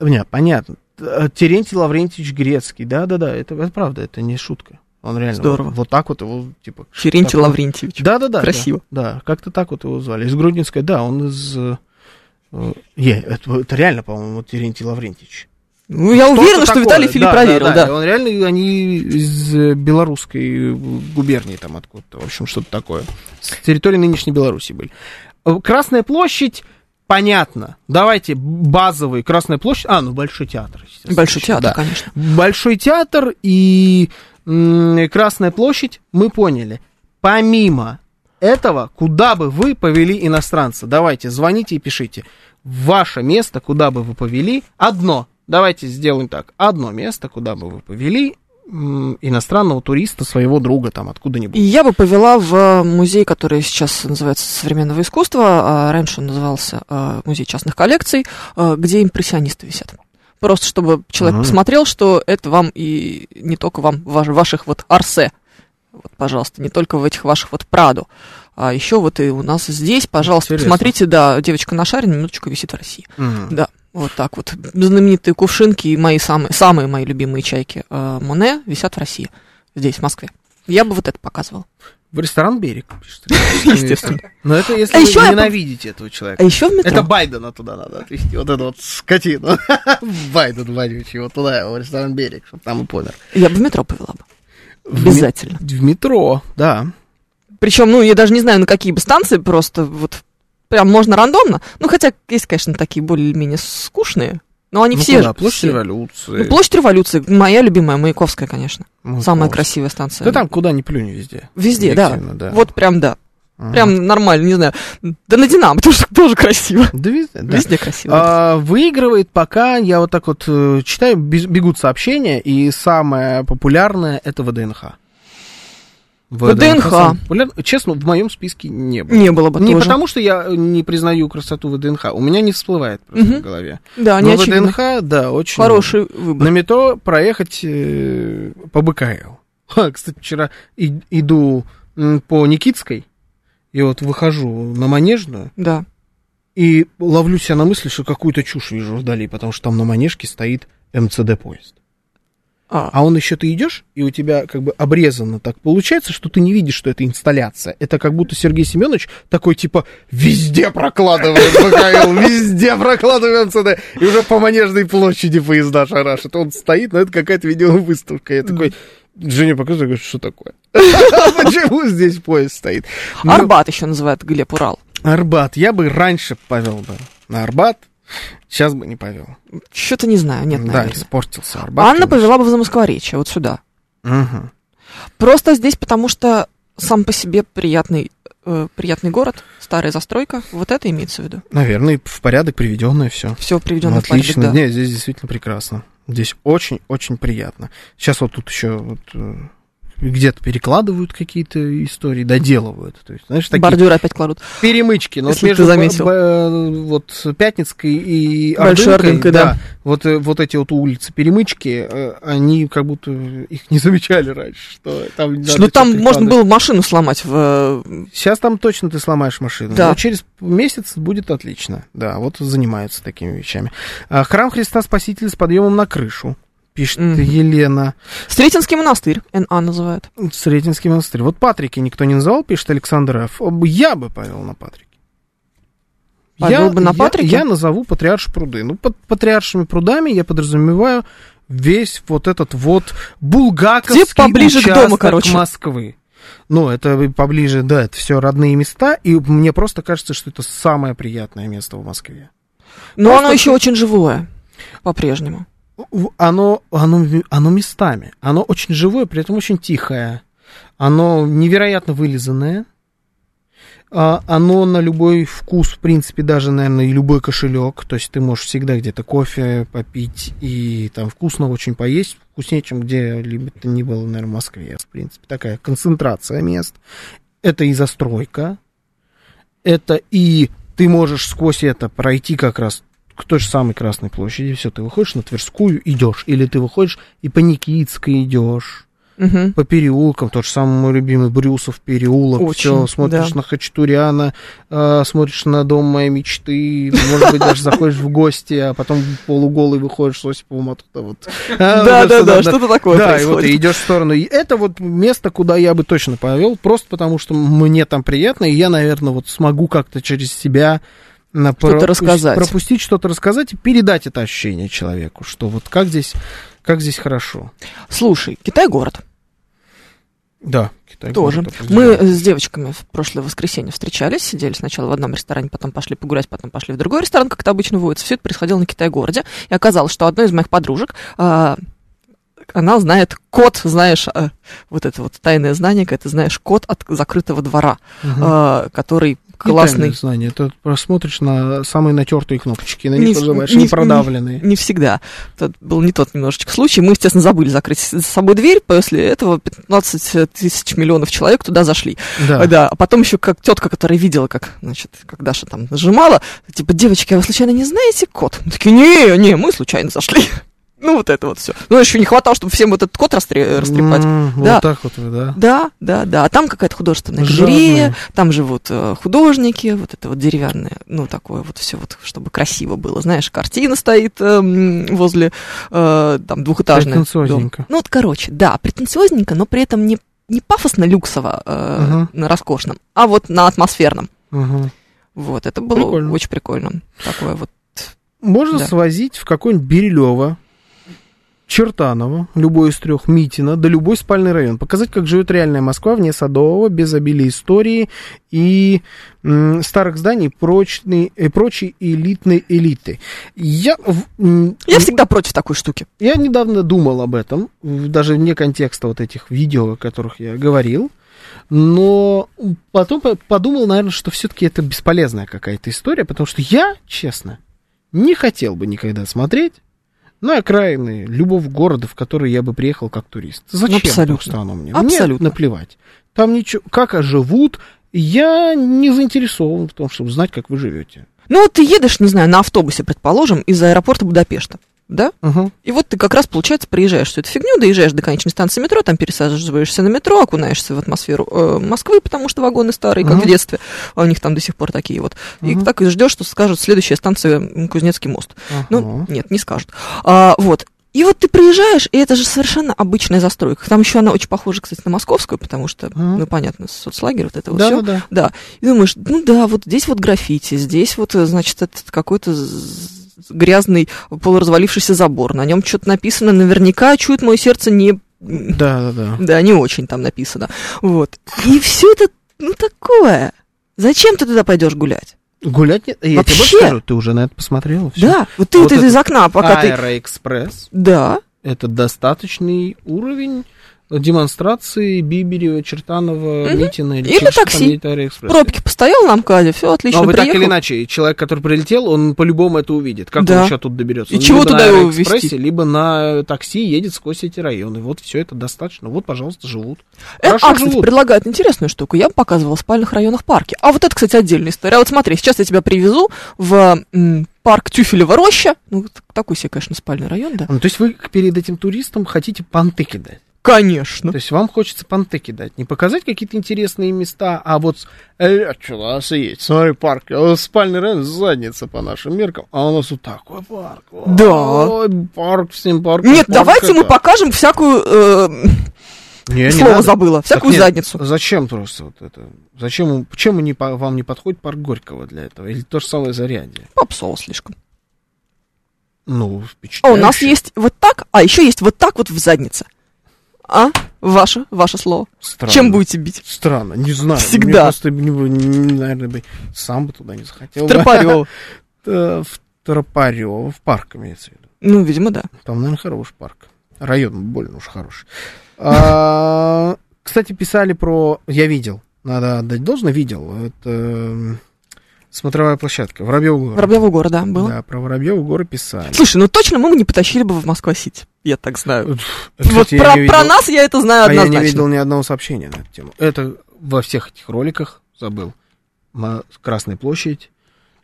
B: Нет, понятно. Т- Терентий Лаврентьевич Грецкий, да-да-да, это, это правда, это не шутка. Он реально
C: Здорово.
B: Вот, вот так вот его, типа...
C: Терентий Лаврентьевич.
B: Да-да-да.
C: Красиво.
B: Да, да, как-то так вот его звали. Из Гродненской, да, он из... э, э, это, это реально, по-моему, Терентий Лаврентьевич.
C: Ну, я
B: Что-то
C: что
B: такое.
C: Виталий Филипп
B: Да,
C: проверил, да.
B: Он реально, они из э, белорусской губернии там откуда-то, в общем, что-то такое. С территории нынешней Беларуси были. Э, Красная площадь, понятно. Давайте базовый Красная площадь. А, ну Большой театр.
C: Большой театр,
B: Да.
C: конечно.
B: Большой театр и Красная площадь, мы поняли. Помимо этого, куда бы вы повели иностранца? Давайте, звоните и пишите. Ваше место, куда бы вы повели, одно. Давайте сделаем так. Одно место, куда бы вы повели иностранного туриста, своего друга там откуда-нибудь.
C: Я бы повела в э, музей, который сейчас называется современного искусства, а раньше он назывался э, музей частных коллекций, э, где импрессионисты висят. Просто чтобы человек
B: Ага.
C: посмотрел, что это вам и не только вам, ваш- ваших вот Арсе, вот, пожалуйста, не только в этих ваших вот Праду, а еще вот и у нас здесь, пожалуйста,
B: Интересно.
C: посмотрите, да, девочка на шаре минуточку висит в России.
B: Мгм.
C: Да, вот так вот. Знаменитые кувшинки и мои самые, самые мои любимые чайки э, Моне висят в России, здесь, в Москве. Я бы вот это показывала.
B: В ресторан «Берег».
C: Ещё
B: Но это если
C: А
B: вы
C: я по-
B: ненавидите этого человека.
C: А еще в метро.
B: Это Байдена туда надо отвезти, вот эту вот скотину. *laughs* Байден вонючий, вот туда его, в ресторан «Берег», чтобы там и помер.
C: Я бы в метро повела бы.
B: В
C: Обязательно.
B: В метро, да.
C: Причем, ну, я даже не знаю, на какие бы станции, просто вот прям можно рандомно. Ну, хотя есть, конечно, такие более-менее скучные. Но они
B: Ну
C: все
B: куда? Площадь
C: все.
B: революции.
C: Ну, площадь революции. Моя любимая, Маяковская, конечно.
B: Маяковская.
C: Самая красивая станция.
B: Да там куда ни плюнь везде.
C: Везде, да.
B: Да.
C: Вот прям, да.
B: Ага.
C: Прям нормально, не знаю. Да на Динамо *laughs* тоже, тоже красиво.
B: Да везде, да.
C: Везде красиво.
B: А, выигрывает пока, я вот так вот э, читаю, бегут сообщения, и самое популярное это ВДНХ.
C: ВДНХ.
B: самое популярное. Честно, в моем списке не было.
C: Не было бы
B: Не
C: тоже.
B: потому, что я не признаю красоту ВДНХ, у меня не всплывает просто
C: Мгм.
B: в голове.
C: Да,
B: Но
C: не очевидно.
B: ВДНХ, да, очень...
C: Хороший выбор.
B: На метро проехать э, по БКЛ. Ха, *laughs* кстати, вчера и- иду по Никитской, и вот выхожу на Манежную,
C: Да.
B: и ловлю себя на мысли, что какую-то чушь вижу вдали, потому что там на Манежке стоит МЦД-поезд.
C: А,
B: А он еще ты идешь, и у тебя как бы обрезано так получается, что ты не видишь, что это инсталляция. Это как будто Сергей Семенович такой типа везде прокладывает БКЛ, везде прокладывает МЦД. И уже по Манежной площади поезда шарашит. Он стоит, но это какая-то видеовыставка. Я такой, Женя показывает, говорит, что такое? *laughs* Почему здесь поезд стоит? Ну,
C: Арбат еще называют Глеб Урал.
B: Арбат. Я бы раньше повел бы на Арбат, сейчас бы не повел.
C: Что-то не знаю, нет,
B: да,
C: наверное.
B: испортился Арбат.
C: Анна повела бы в Замоскворечье, вот сюда.
B: Мгм.
C: Просто здесь, потому что сам по себе приятный, э, приятный город, старая застройка, вот это имеется в виду.
B: Наверное, в порядок приведенное все.
C: Все приведено в
B: Отлично.
C: порядок, да.
B: Нет, здесь действительно прекрасно. Здесь очень-очень приятно. Сейчас вот тут еще вот, э, где-то перекладывают какие-то истории, доделывают. То есть, знаешь, такие
C: Бордюры опять кладут.
B: перемычки. Но вот
C: Если ты
B: между
C: заметил.
B: Б- Б- вот Пятницкой и
C: Большой
B: Ордынкой,
C: Ордынкой, да.
B: вот, э, вот эти вот улицы перемычки, э, они как будто их не замечали раньше, что там надо
C: ну, там можно было машину сломать в... э,
B: Сейчас там точно ты сломаешь машину.
C: Да.
B: Но через месяц будет отлично. Да, вот занимаются такими вещами. А, Храм Христа Спасителя с подъемом на крышу. Пишет
C: Мгм.
B: Елена.
C: Сретенский монастырь, НА называют.
B: Сретенский монастырь. Вот Патрики никто не называл, пишет Александр Ф. Я бы повел на Патрики.
C: Повел
B: я,
C: бы на
B: я-
C: Патрике?
B: Я, назову Патриарш пруды. Ну, под патриаршими прудами я подразумеваю весь вот этот вот булгаковский
C: Где поближе к
B: участок
C: дому, короче.
B: Москвы. Ну, это поближе, да, это все родные места, и мне просто кажется, что это самое приятное место в Москве.
C: Но
B: Просто
C: оно еще очень живое, по-прежнему.
B: Оно, оно, оно местами. Оно очень живое, при этом очень тихое. Оно невероятно вылизанное. А, Оно на любой вкус, в принципе, даже, наверное, и любой кошелек. То есть ты можешь всегда где-то кофе попить и там вкусно очень поесть. Вкуснее, чем где-либо то ни было, наверное, в Москве. В принципе, такая концентрация мест. Это и застройка. Это и ты можешь сквозь это пройти как раз к той же самой Красной площади. Все, ты выходишь на Тверскую, идешь. Или ты выходишь и по Никитской идешь.
C: Мгм.
B: По переулкам, тот же самый мой любимый Брюсов переулок.
C: Очень,
B: Все, смотришь
C: да.
B: на Хачатуряна, э, смотришь на дом моей мечты, может быть, даже заходишь в гости, а потом полуголый выходишь с Осиповым оттуда вот. *laughs*
C: Да, да, да, что-то такое
B: Да, и вот ты идешь в сторону. И это вот место, куда я бы точно повел, просто потому что мне там приятно, и я, наверное, вот смогу как-то через себя на- пропусти-
C: рассказать.
B: пропустить что-то рассказать и передать это ощущение человеку, что вот как здесь, как здесь хорошо.
C: Слушай, Китай город.
B: Да, Китай
C: Тоже.
B: город
C: Мы с девочками в прошлое воскресенье встречались, сидели сначала в одном ресторане, потом пошли погулять, потом пошли в другой ресторан, как это обычно водится. Все это происходило на Китай-городе. И оказалось, что одной из моих подружек, а, она знает код, знаешь, а, вот это вот тайное знание, когда ты знаешь код от закрытого двора, а, который классный.
B: тайное знание, это просмотришь на самые натертые кнопочки, на
C: Не
B: них
C: в-
B: нажимаешь,
C: не
B: не продавленные.
C: Не всегда. Это был не тот немножечко случай. Мы, естественно, забыли закрыть за собой дверь. После этого 15 тысяч миллионов человек туда зашли.
B: Да.
C: Да. А потом еще как тетка, которая видела, как, значит, как Даша там нажимала, типа, девочки, а вы случайно не знаете код? Мы такие, не, не, мы случайно зашли. Ну, вот это вот все. Ну, еще не хватало, чтобы всем вот этот код растре- растрепать.
B: М,
C: Да.
B: Вот так вот, да.
C: Да, да, да. А там какая-то художественная
B: Жадные.
C: галерея, там живут э, художники, вот это вот деревянное, ну, такое вот все вот, чтобы красиво было. Знаешь, картина стоит э, возле, э, там, двухэтажный дом.
B: Претенциозненько.
C: Ну, вот, короче, да, претенциозненько, но при этом не, не пафосно-люксово э,
B: Мгм.
C: на роскошном, а вот на атмосферном.
B: Мгм.
C: Вот, это было
B: Прикольно.
C: очень прикольно. Такое вот.
B: Можно
C: Да.
B: свозить в какой-нибудь Бирюлево, Чертаново, любой из трех, Митина, да любой спальный район. Показать, как живет реальная Москва вне Садового, без обилия истории и м, старых зданий, прочной, и прочей элитной элиты. Я, м,
C: Я всегда против такой штуки.
B: я недавно думал об этом, даже вне контекста вот этих видео, о которых я говорил, но потом по- подумал, наверное, что все-таки это бесполезная какая-то история, потому что я, честно, не хотел бы никогда смотреть на окраины любого города, в который я бы приехал как турист. Зачем
C: Абсолютно.
B: страну мне?
C: Абсолютно.
B: Мне наплевать. Там ничего, как живут, я не заинтересован в том, чтобы знать, как вы живете.
C: Ну, вот ты едешь, не знаю, на автобусе, предположим, из аэропорта Будапешта, да?
B: Ага.
C: И вот ты как раз, получается, приезжаешь всю эту фигню, доезжаешь до конечной станции метро, там пересаживаешься на метро, окунаешься в атмосферу э, Москвы, потому что вагоны старые, как
B: Ага.
C: в детстве, а у них там до сих пор такие вот. И
B: Ага.
C: так и ждешь, что скажут следующая станция Кузнецкий мост. Ну,
B: Ага.
C: нет, не скажут. А, вот. И вот ты приезжаешь, и это же совершенно обычная застройка. Там еще она очень похожа, кстати, на московскую, потому что,
B: Ага.
C: ну, понятно, соцлагерь, вот это вот
B: Да,
C: все.
B: да, да.
C: Да. И думаешь, ну да, вот здесь вот граффити, здесь вот, э, значит, этот какой-то грязный полуразвалившийся забор. На нем что-то написано, наверняка чует мое сердце не...
B: Да, да, да. *laughs*
C: Да, не очень там написано. Вот. И все это, ну, такое. Зачем ты туда пойдешь гулять?
B: Гулять нет. Я тебе
C: Вообще?
B: больше скажу, ты уже на это посмотрел.
C: Да, вот ты
B: Вот
C: вот, это из окна, пока ты...
B: Аэроэкспресс
C: Да,
B: это достаточный уровень демонстрации Биберева, Чертанова,
C: Мгм.
B: Митина или,
C: Или
B: там
C: такси. пробки постоял на МКАДе, все отлично,
B: Но вы так
C: приехал.
B: или иначе, человек, который прилетел, он по-любому это увидит. Как
C: Да.
B: он еще тут доберется?
C: И
B: Он
C: чего
B: либо
C: туда
B: на
C: его везти?
B: либо на такси едет сквозь эти районы. Вот все это достаточно. Вот, пожалуйста, живут.
C: Э,
B: Хорошо
C: а, кстати,
B: живут.
C: предлагают интересную штуку. Я показывала в спальных районах парки. А вот это, кстати, отдельная история. А Вот смотри, сейчас я тебя привезу в парк Тюфелева роща. Ну, такой себе, конечно, спальный район, да?
B: Ну, то есть вы перед этим туристом хотите понты кидать.
C: Конечно.
B: То есть вам хочется понты кидать. Не показать какие-то интересные места, а вот... Э, что у нас есть? Смотри, парк. э, Спальный район, задница по нашим меркам. А у нас вот такой парк.
C: Да.
B: Ой, парк всем парк.
C: Нет,
B: парк
C: давайте мы
B: это.
C: покажем всякую... э,
B: Не, не
C: слово
B: надо.
C: забыла.
B: Так
C: Всякую
B: нет,
C: задницу.
B: Зачем просто вот это? Зачем, почему не, вам не подходит парк Горького для этого? Или то же самое Зарядье?
C: Попсово слишком.
B: Ну,
C: А
B: впечатляюще.
C: у нас есть вот так, а еще есть вот так вот в заднице. А? Ваше, ваше слово.
B: Странно.
C: Чем будете бить?
B: Странно, не знаю.
C: Всегда.
B: Мне просто, не бы- не- наверное, бы сам бы туда не захотел.
C: Тропарёв. *laughs*
B: Э, В Тропарёво, в парк имеется в виду.
C: Ну, видимо, да.
B: Там, наверное, хороший парк. Район больно уж хороший. А, Кстати, писали про... Я видел. Надо отдать должное, видел. Это м, смотровая площадка. Воробьевы горы.
C: Воробьевы горы, да, было.
B: Да, про Воробьевы горы писали.
C: Слушай, ну точно мы бы не потащили бы в Москва-Сити. Я так знаю.
B: Кстати,
C: вот про,
B: не
C: про
B: видел-
C: нас я это знаю
B: А я
C: однозначно.
B: не видел ни одного сообщения на эту тему. Это во всех этих роликах забыл. Красная площадь,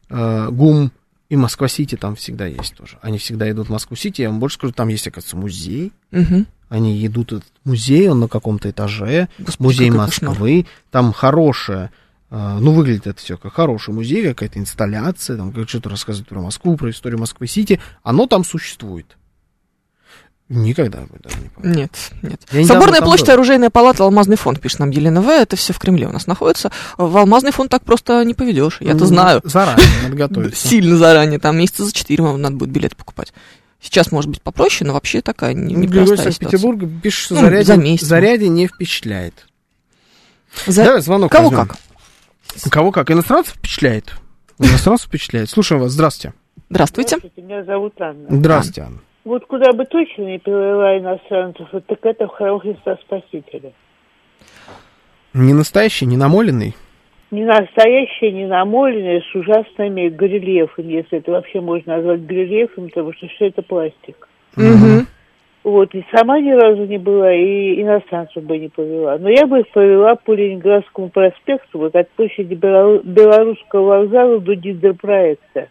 B: э, ГУМ и Москва-Сити там всегда есть тоже. Они всегда идут в Москву-Сити. Я вам больше скажу, там есть, оказывается, музей.
C: Мгм.
B: Они идут в этот музей, он на каком-то этаже.
C: Господи,
B: музей
C: какой кошмар.
B: Москвы. Там хорошая, ну, выглядит это все как хороший музей, какая-то инсталляция, там как что-то рассказывают про Москву, про историю Москвы-Сити. Оно там существует. Никогда бы даже не поверил.
C: Нет, нет.
B: Я
C: Соборная площадь,
B: был.
C: оружейная палата, Алмазный фонд, пишет нам Елена В. Это все в Кремле у нас находится. В Алмазный фонд так просто не поведешь. Я-то
B: Ну,
C: знаю.
B: Заранее надо *laughs* готовиться.
C: Сильно заранее. Там месяца за четыре вам надо будет билет покупать. Сейчас, может быть, попроще, но вообще такая не-
B: Ну,
C: непростая ситуация.
B: Санкт-Петербурга пишет, что
C: Ну,
B: заряде,
C: за
B: заряде не впечатляет.
C: За-
B: Давай звонок
C: Кого
B: возьмем.
C: как?
B: Кого как? Иностранцев впечатляет. Иностранцев впечатляет. Слушаем вас. Здравствуйте.
C: Здравствуйте.
G: Меня зовут Анна.
B: Здравствуйте, Анна.
G: Вот куда бы точно не перевела иностранцев, вот так это в храм Христа Спасителя.
B: Не настоящий, не намоленный.
G: Не настоящее, не намоленное, с ужасными горельефами, если это вообще можно назвать горельефом, потому что все это пластик.
C: Мгм.
G: Вот, и сама ни разу не была, и иностранцев бы не повела. Но я бы их повела по Ленинградскому проспекту, вот от площади Белору- Белорусского вокзала до гидропроекта.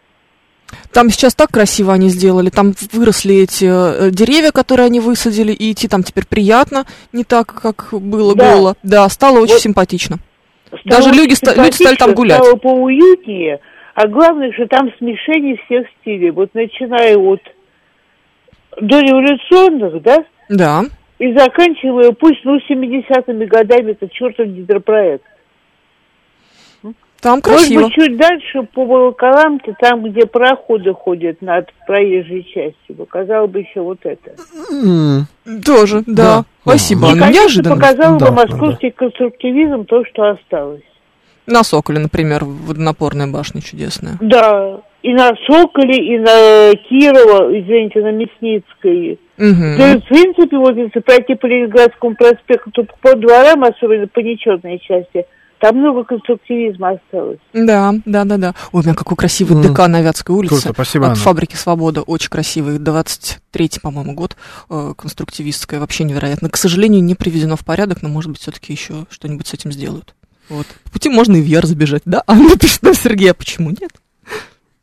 C: Там сейчас так красиво они сделали. Там выросли эти э, деревья, которые они высадили, и идти там теперь приятно, не так, как было
G: Да.
C: голо. Да, стало очень
G: Вот.
C: симпатично.
G: Стало
C: Даже люди ста- люди стали там
G: симпатично,
C: гулять.
G: Стало поуютнее, а главное, что там смешение всех стилей. Вот начиная от дореволюционных, да,
C: Да.
G: и заканчивая, пусть, ну, 70-ми годами, это чертов гидропроект.
C: Там
G: Может
C: красиво.
G: быть, чуть дальше по Волоколамке, там, где пароходы ходят над проезжей частью, показал бы еще вот это.
C: Тоже, да.
B: Да.
C: Спасибо.
G: И, конечно,
C: Неожиданно.
G: показал
B: Да,
G: бы московский конструктивизм, то, что осталось.
C: На Соколе, например, водонапорная башня чудесная.
G: Да, и на Соколе, и на Кирова, извините, на Мясницкой.
C: Мгм.
G: То есть, в принципе, вот если пройти по Ленинградскому проспекту по дворам, особенно по нечетной части, там много конструктивизма осталось.
C: Да, да, да, да. Ой, у меня какой красивый
B: М.
C: ДК на Вятской улице.
B: Круто, спасибо,
C: От
B: Анна.
C: фабрики Свобода. Очень красивый. 23-й, по-моему, год. э, конструктивистская. Вообще невероятно. К сожалению, не приведено в порядок, но, может быть, все-таки еще что-нибудь с этим сделают. Вот. По пути можно и в Яр забежать, да? А ну пишет нам Сергей, а почему нет?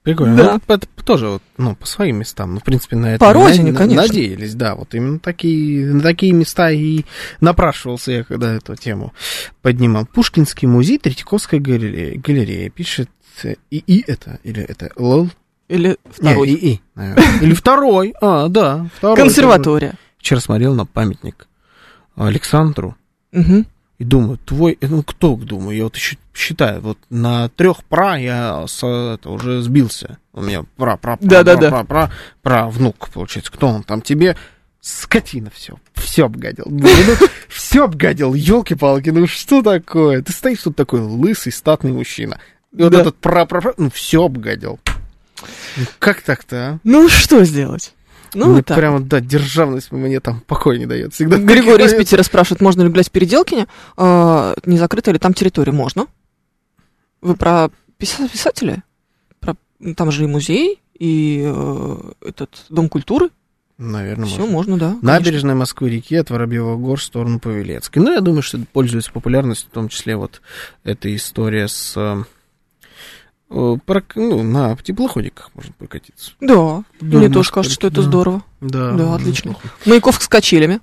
B: Прикольно.
C: Да.
B: Ну, это тоже вот, ну, по своим местам. Ну, в принципе, на это
C: По родине,
B: на-
C: конечно.
B: надеялись, да. Вот именно такие, на такие места и напрашивался я, когда эту тему поднимал. Пушкинский музей, Третьяковская галерея, галерея пишет и, и это, или это ЛОЛ?
C: Или второй.
B: Не, и, и, наверное. Или второй. А, да, второй.
C: Консерватория.
B: Вчера смотрел на памятник Александру
C: Мгм.
B: И думаю, твой, э, ну кто, думаю, я вот еще считаю, вот на трех пра я с, это, уже сбился. У меня пра, пра, пра,
C: Да-да-да.
B: пра, пра, пра, внук, получается. Кто он там тебе? Скотина все, все обгадил. Ну, все обгадил, елки-палки, ну что такое? Ты стоишь тут такой лысый, статный мужчина. И вот
C: Да.
B: этот пра, пра, пра, ну все обгадил. Ну, как так-то, а?
C: Ну, что сделать? Ну,
B: Мне
C: вот так.
B: прямо, да, державность мне там покой не дает. Всегда
C: Григорий из Питера спрашивает, можно ли гулять в Переделкине? А, не закрыта ли там территория? Можно. Вы про писа- писателя? Про... Там же и музей, и э, этот Дом культуры.
B: Наверное,
C: Все
B: можно.
C: можно, да. конечно.
B: Набережная Москвы-реки от Воробьевых гор в сторону Павелецкой. Ну, я думаю, что это пользуется популярностью, в том числе вот эта история с... э, э, прок- ну, на теплоходиках можно прокатиться.
C: Да,
B: Да,
C: мне тоже кажется, что это
B: да.
C: здорово.
B: Да,
C: Да, отлично.
B: неплохо.
C: Маяковка с качелями.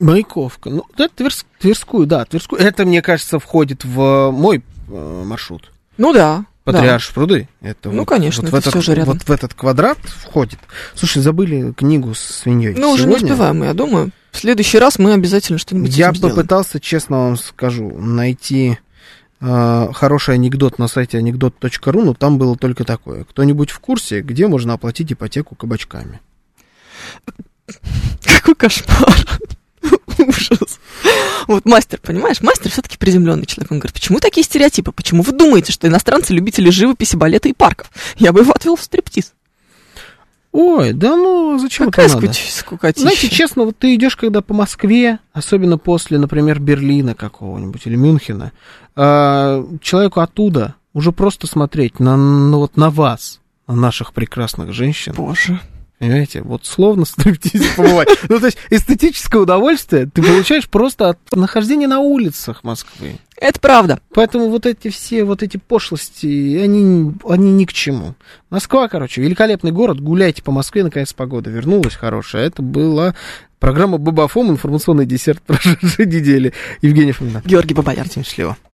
B: Маяковка. Ну, да, Тверс- Тверскую, да, Тверскую. Это, мне кажется, входит в мой э, маршрут.
C: Ну да. да.
B: Патриарш пруды. Это
C: Ну,
B: вот-
C: конечно,
B: вот в
C: это
B: этот,
C: всё же рядом.
B: Вот в этот квадрат входит. Слушай, забыли книгу с свиньей.
C: Ну, уже не успеваем, я думаю. В следующий раз мы обязательно что-нибудь
B: Я
C: этим сделаем.
B: попытался, честно вам скажу, найти э, хороший анекдот на сайте анекдот.ру, но там было только такое. Кто-нибудь в курсе, где можно оплатить ипотеку кабачками? *laughs*
C: Какой кошмар. *laughs* Ужас. Вот мастер, понимаешь, мастер все-таки приземленный человек. Он говорит, почему такие стереотипы? Почему вы думаете, что иностранцы любители живописи, балета и парков? Я бы его отвел в стриптиз.
B: Ой, да ну зачем
C: Какая
B: это надо?
C: скукотища.
B: Знаете, честно, вот ты идешь, когда по Москве, особенно после, например, Берлина какого-нибудь или Мюнхена, а, человеку оттуда уже просто смотреть на, ну, вот на вас, на наших прекрасных женщин,
C: Боже.
B: Понимаете, вот словно *laughs* в стриптизе побывать. Ну, то есть эстетическое удовольствие ты получаешь просто от нахождения на улицах Москвы.
C: Это правда.
B: Поэтому вот эти все, вот эти пошлости, они, они ни к чему. Москва, короче, великолепный город, гуляйте по Москве, наконец погода вернулась хорошая. Это была программа Бабафом, информационный десерт *laughs* прошедшей недели. Евгений Фомина.
C: Георгий Бабаяр.
B: Всем счастливо.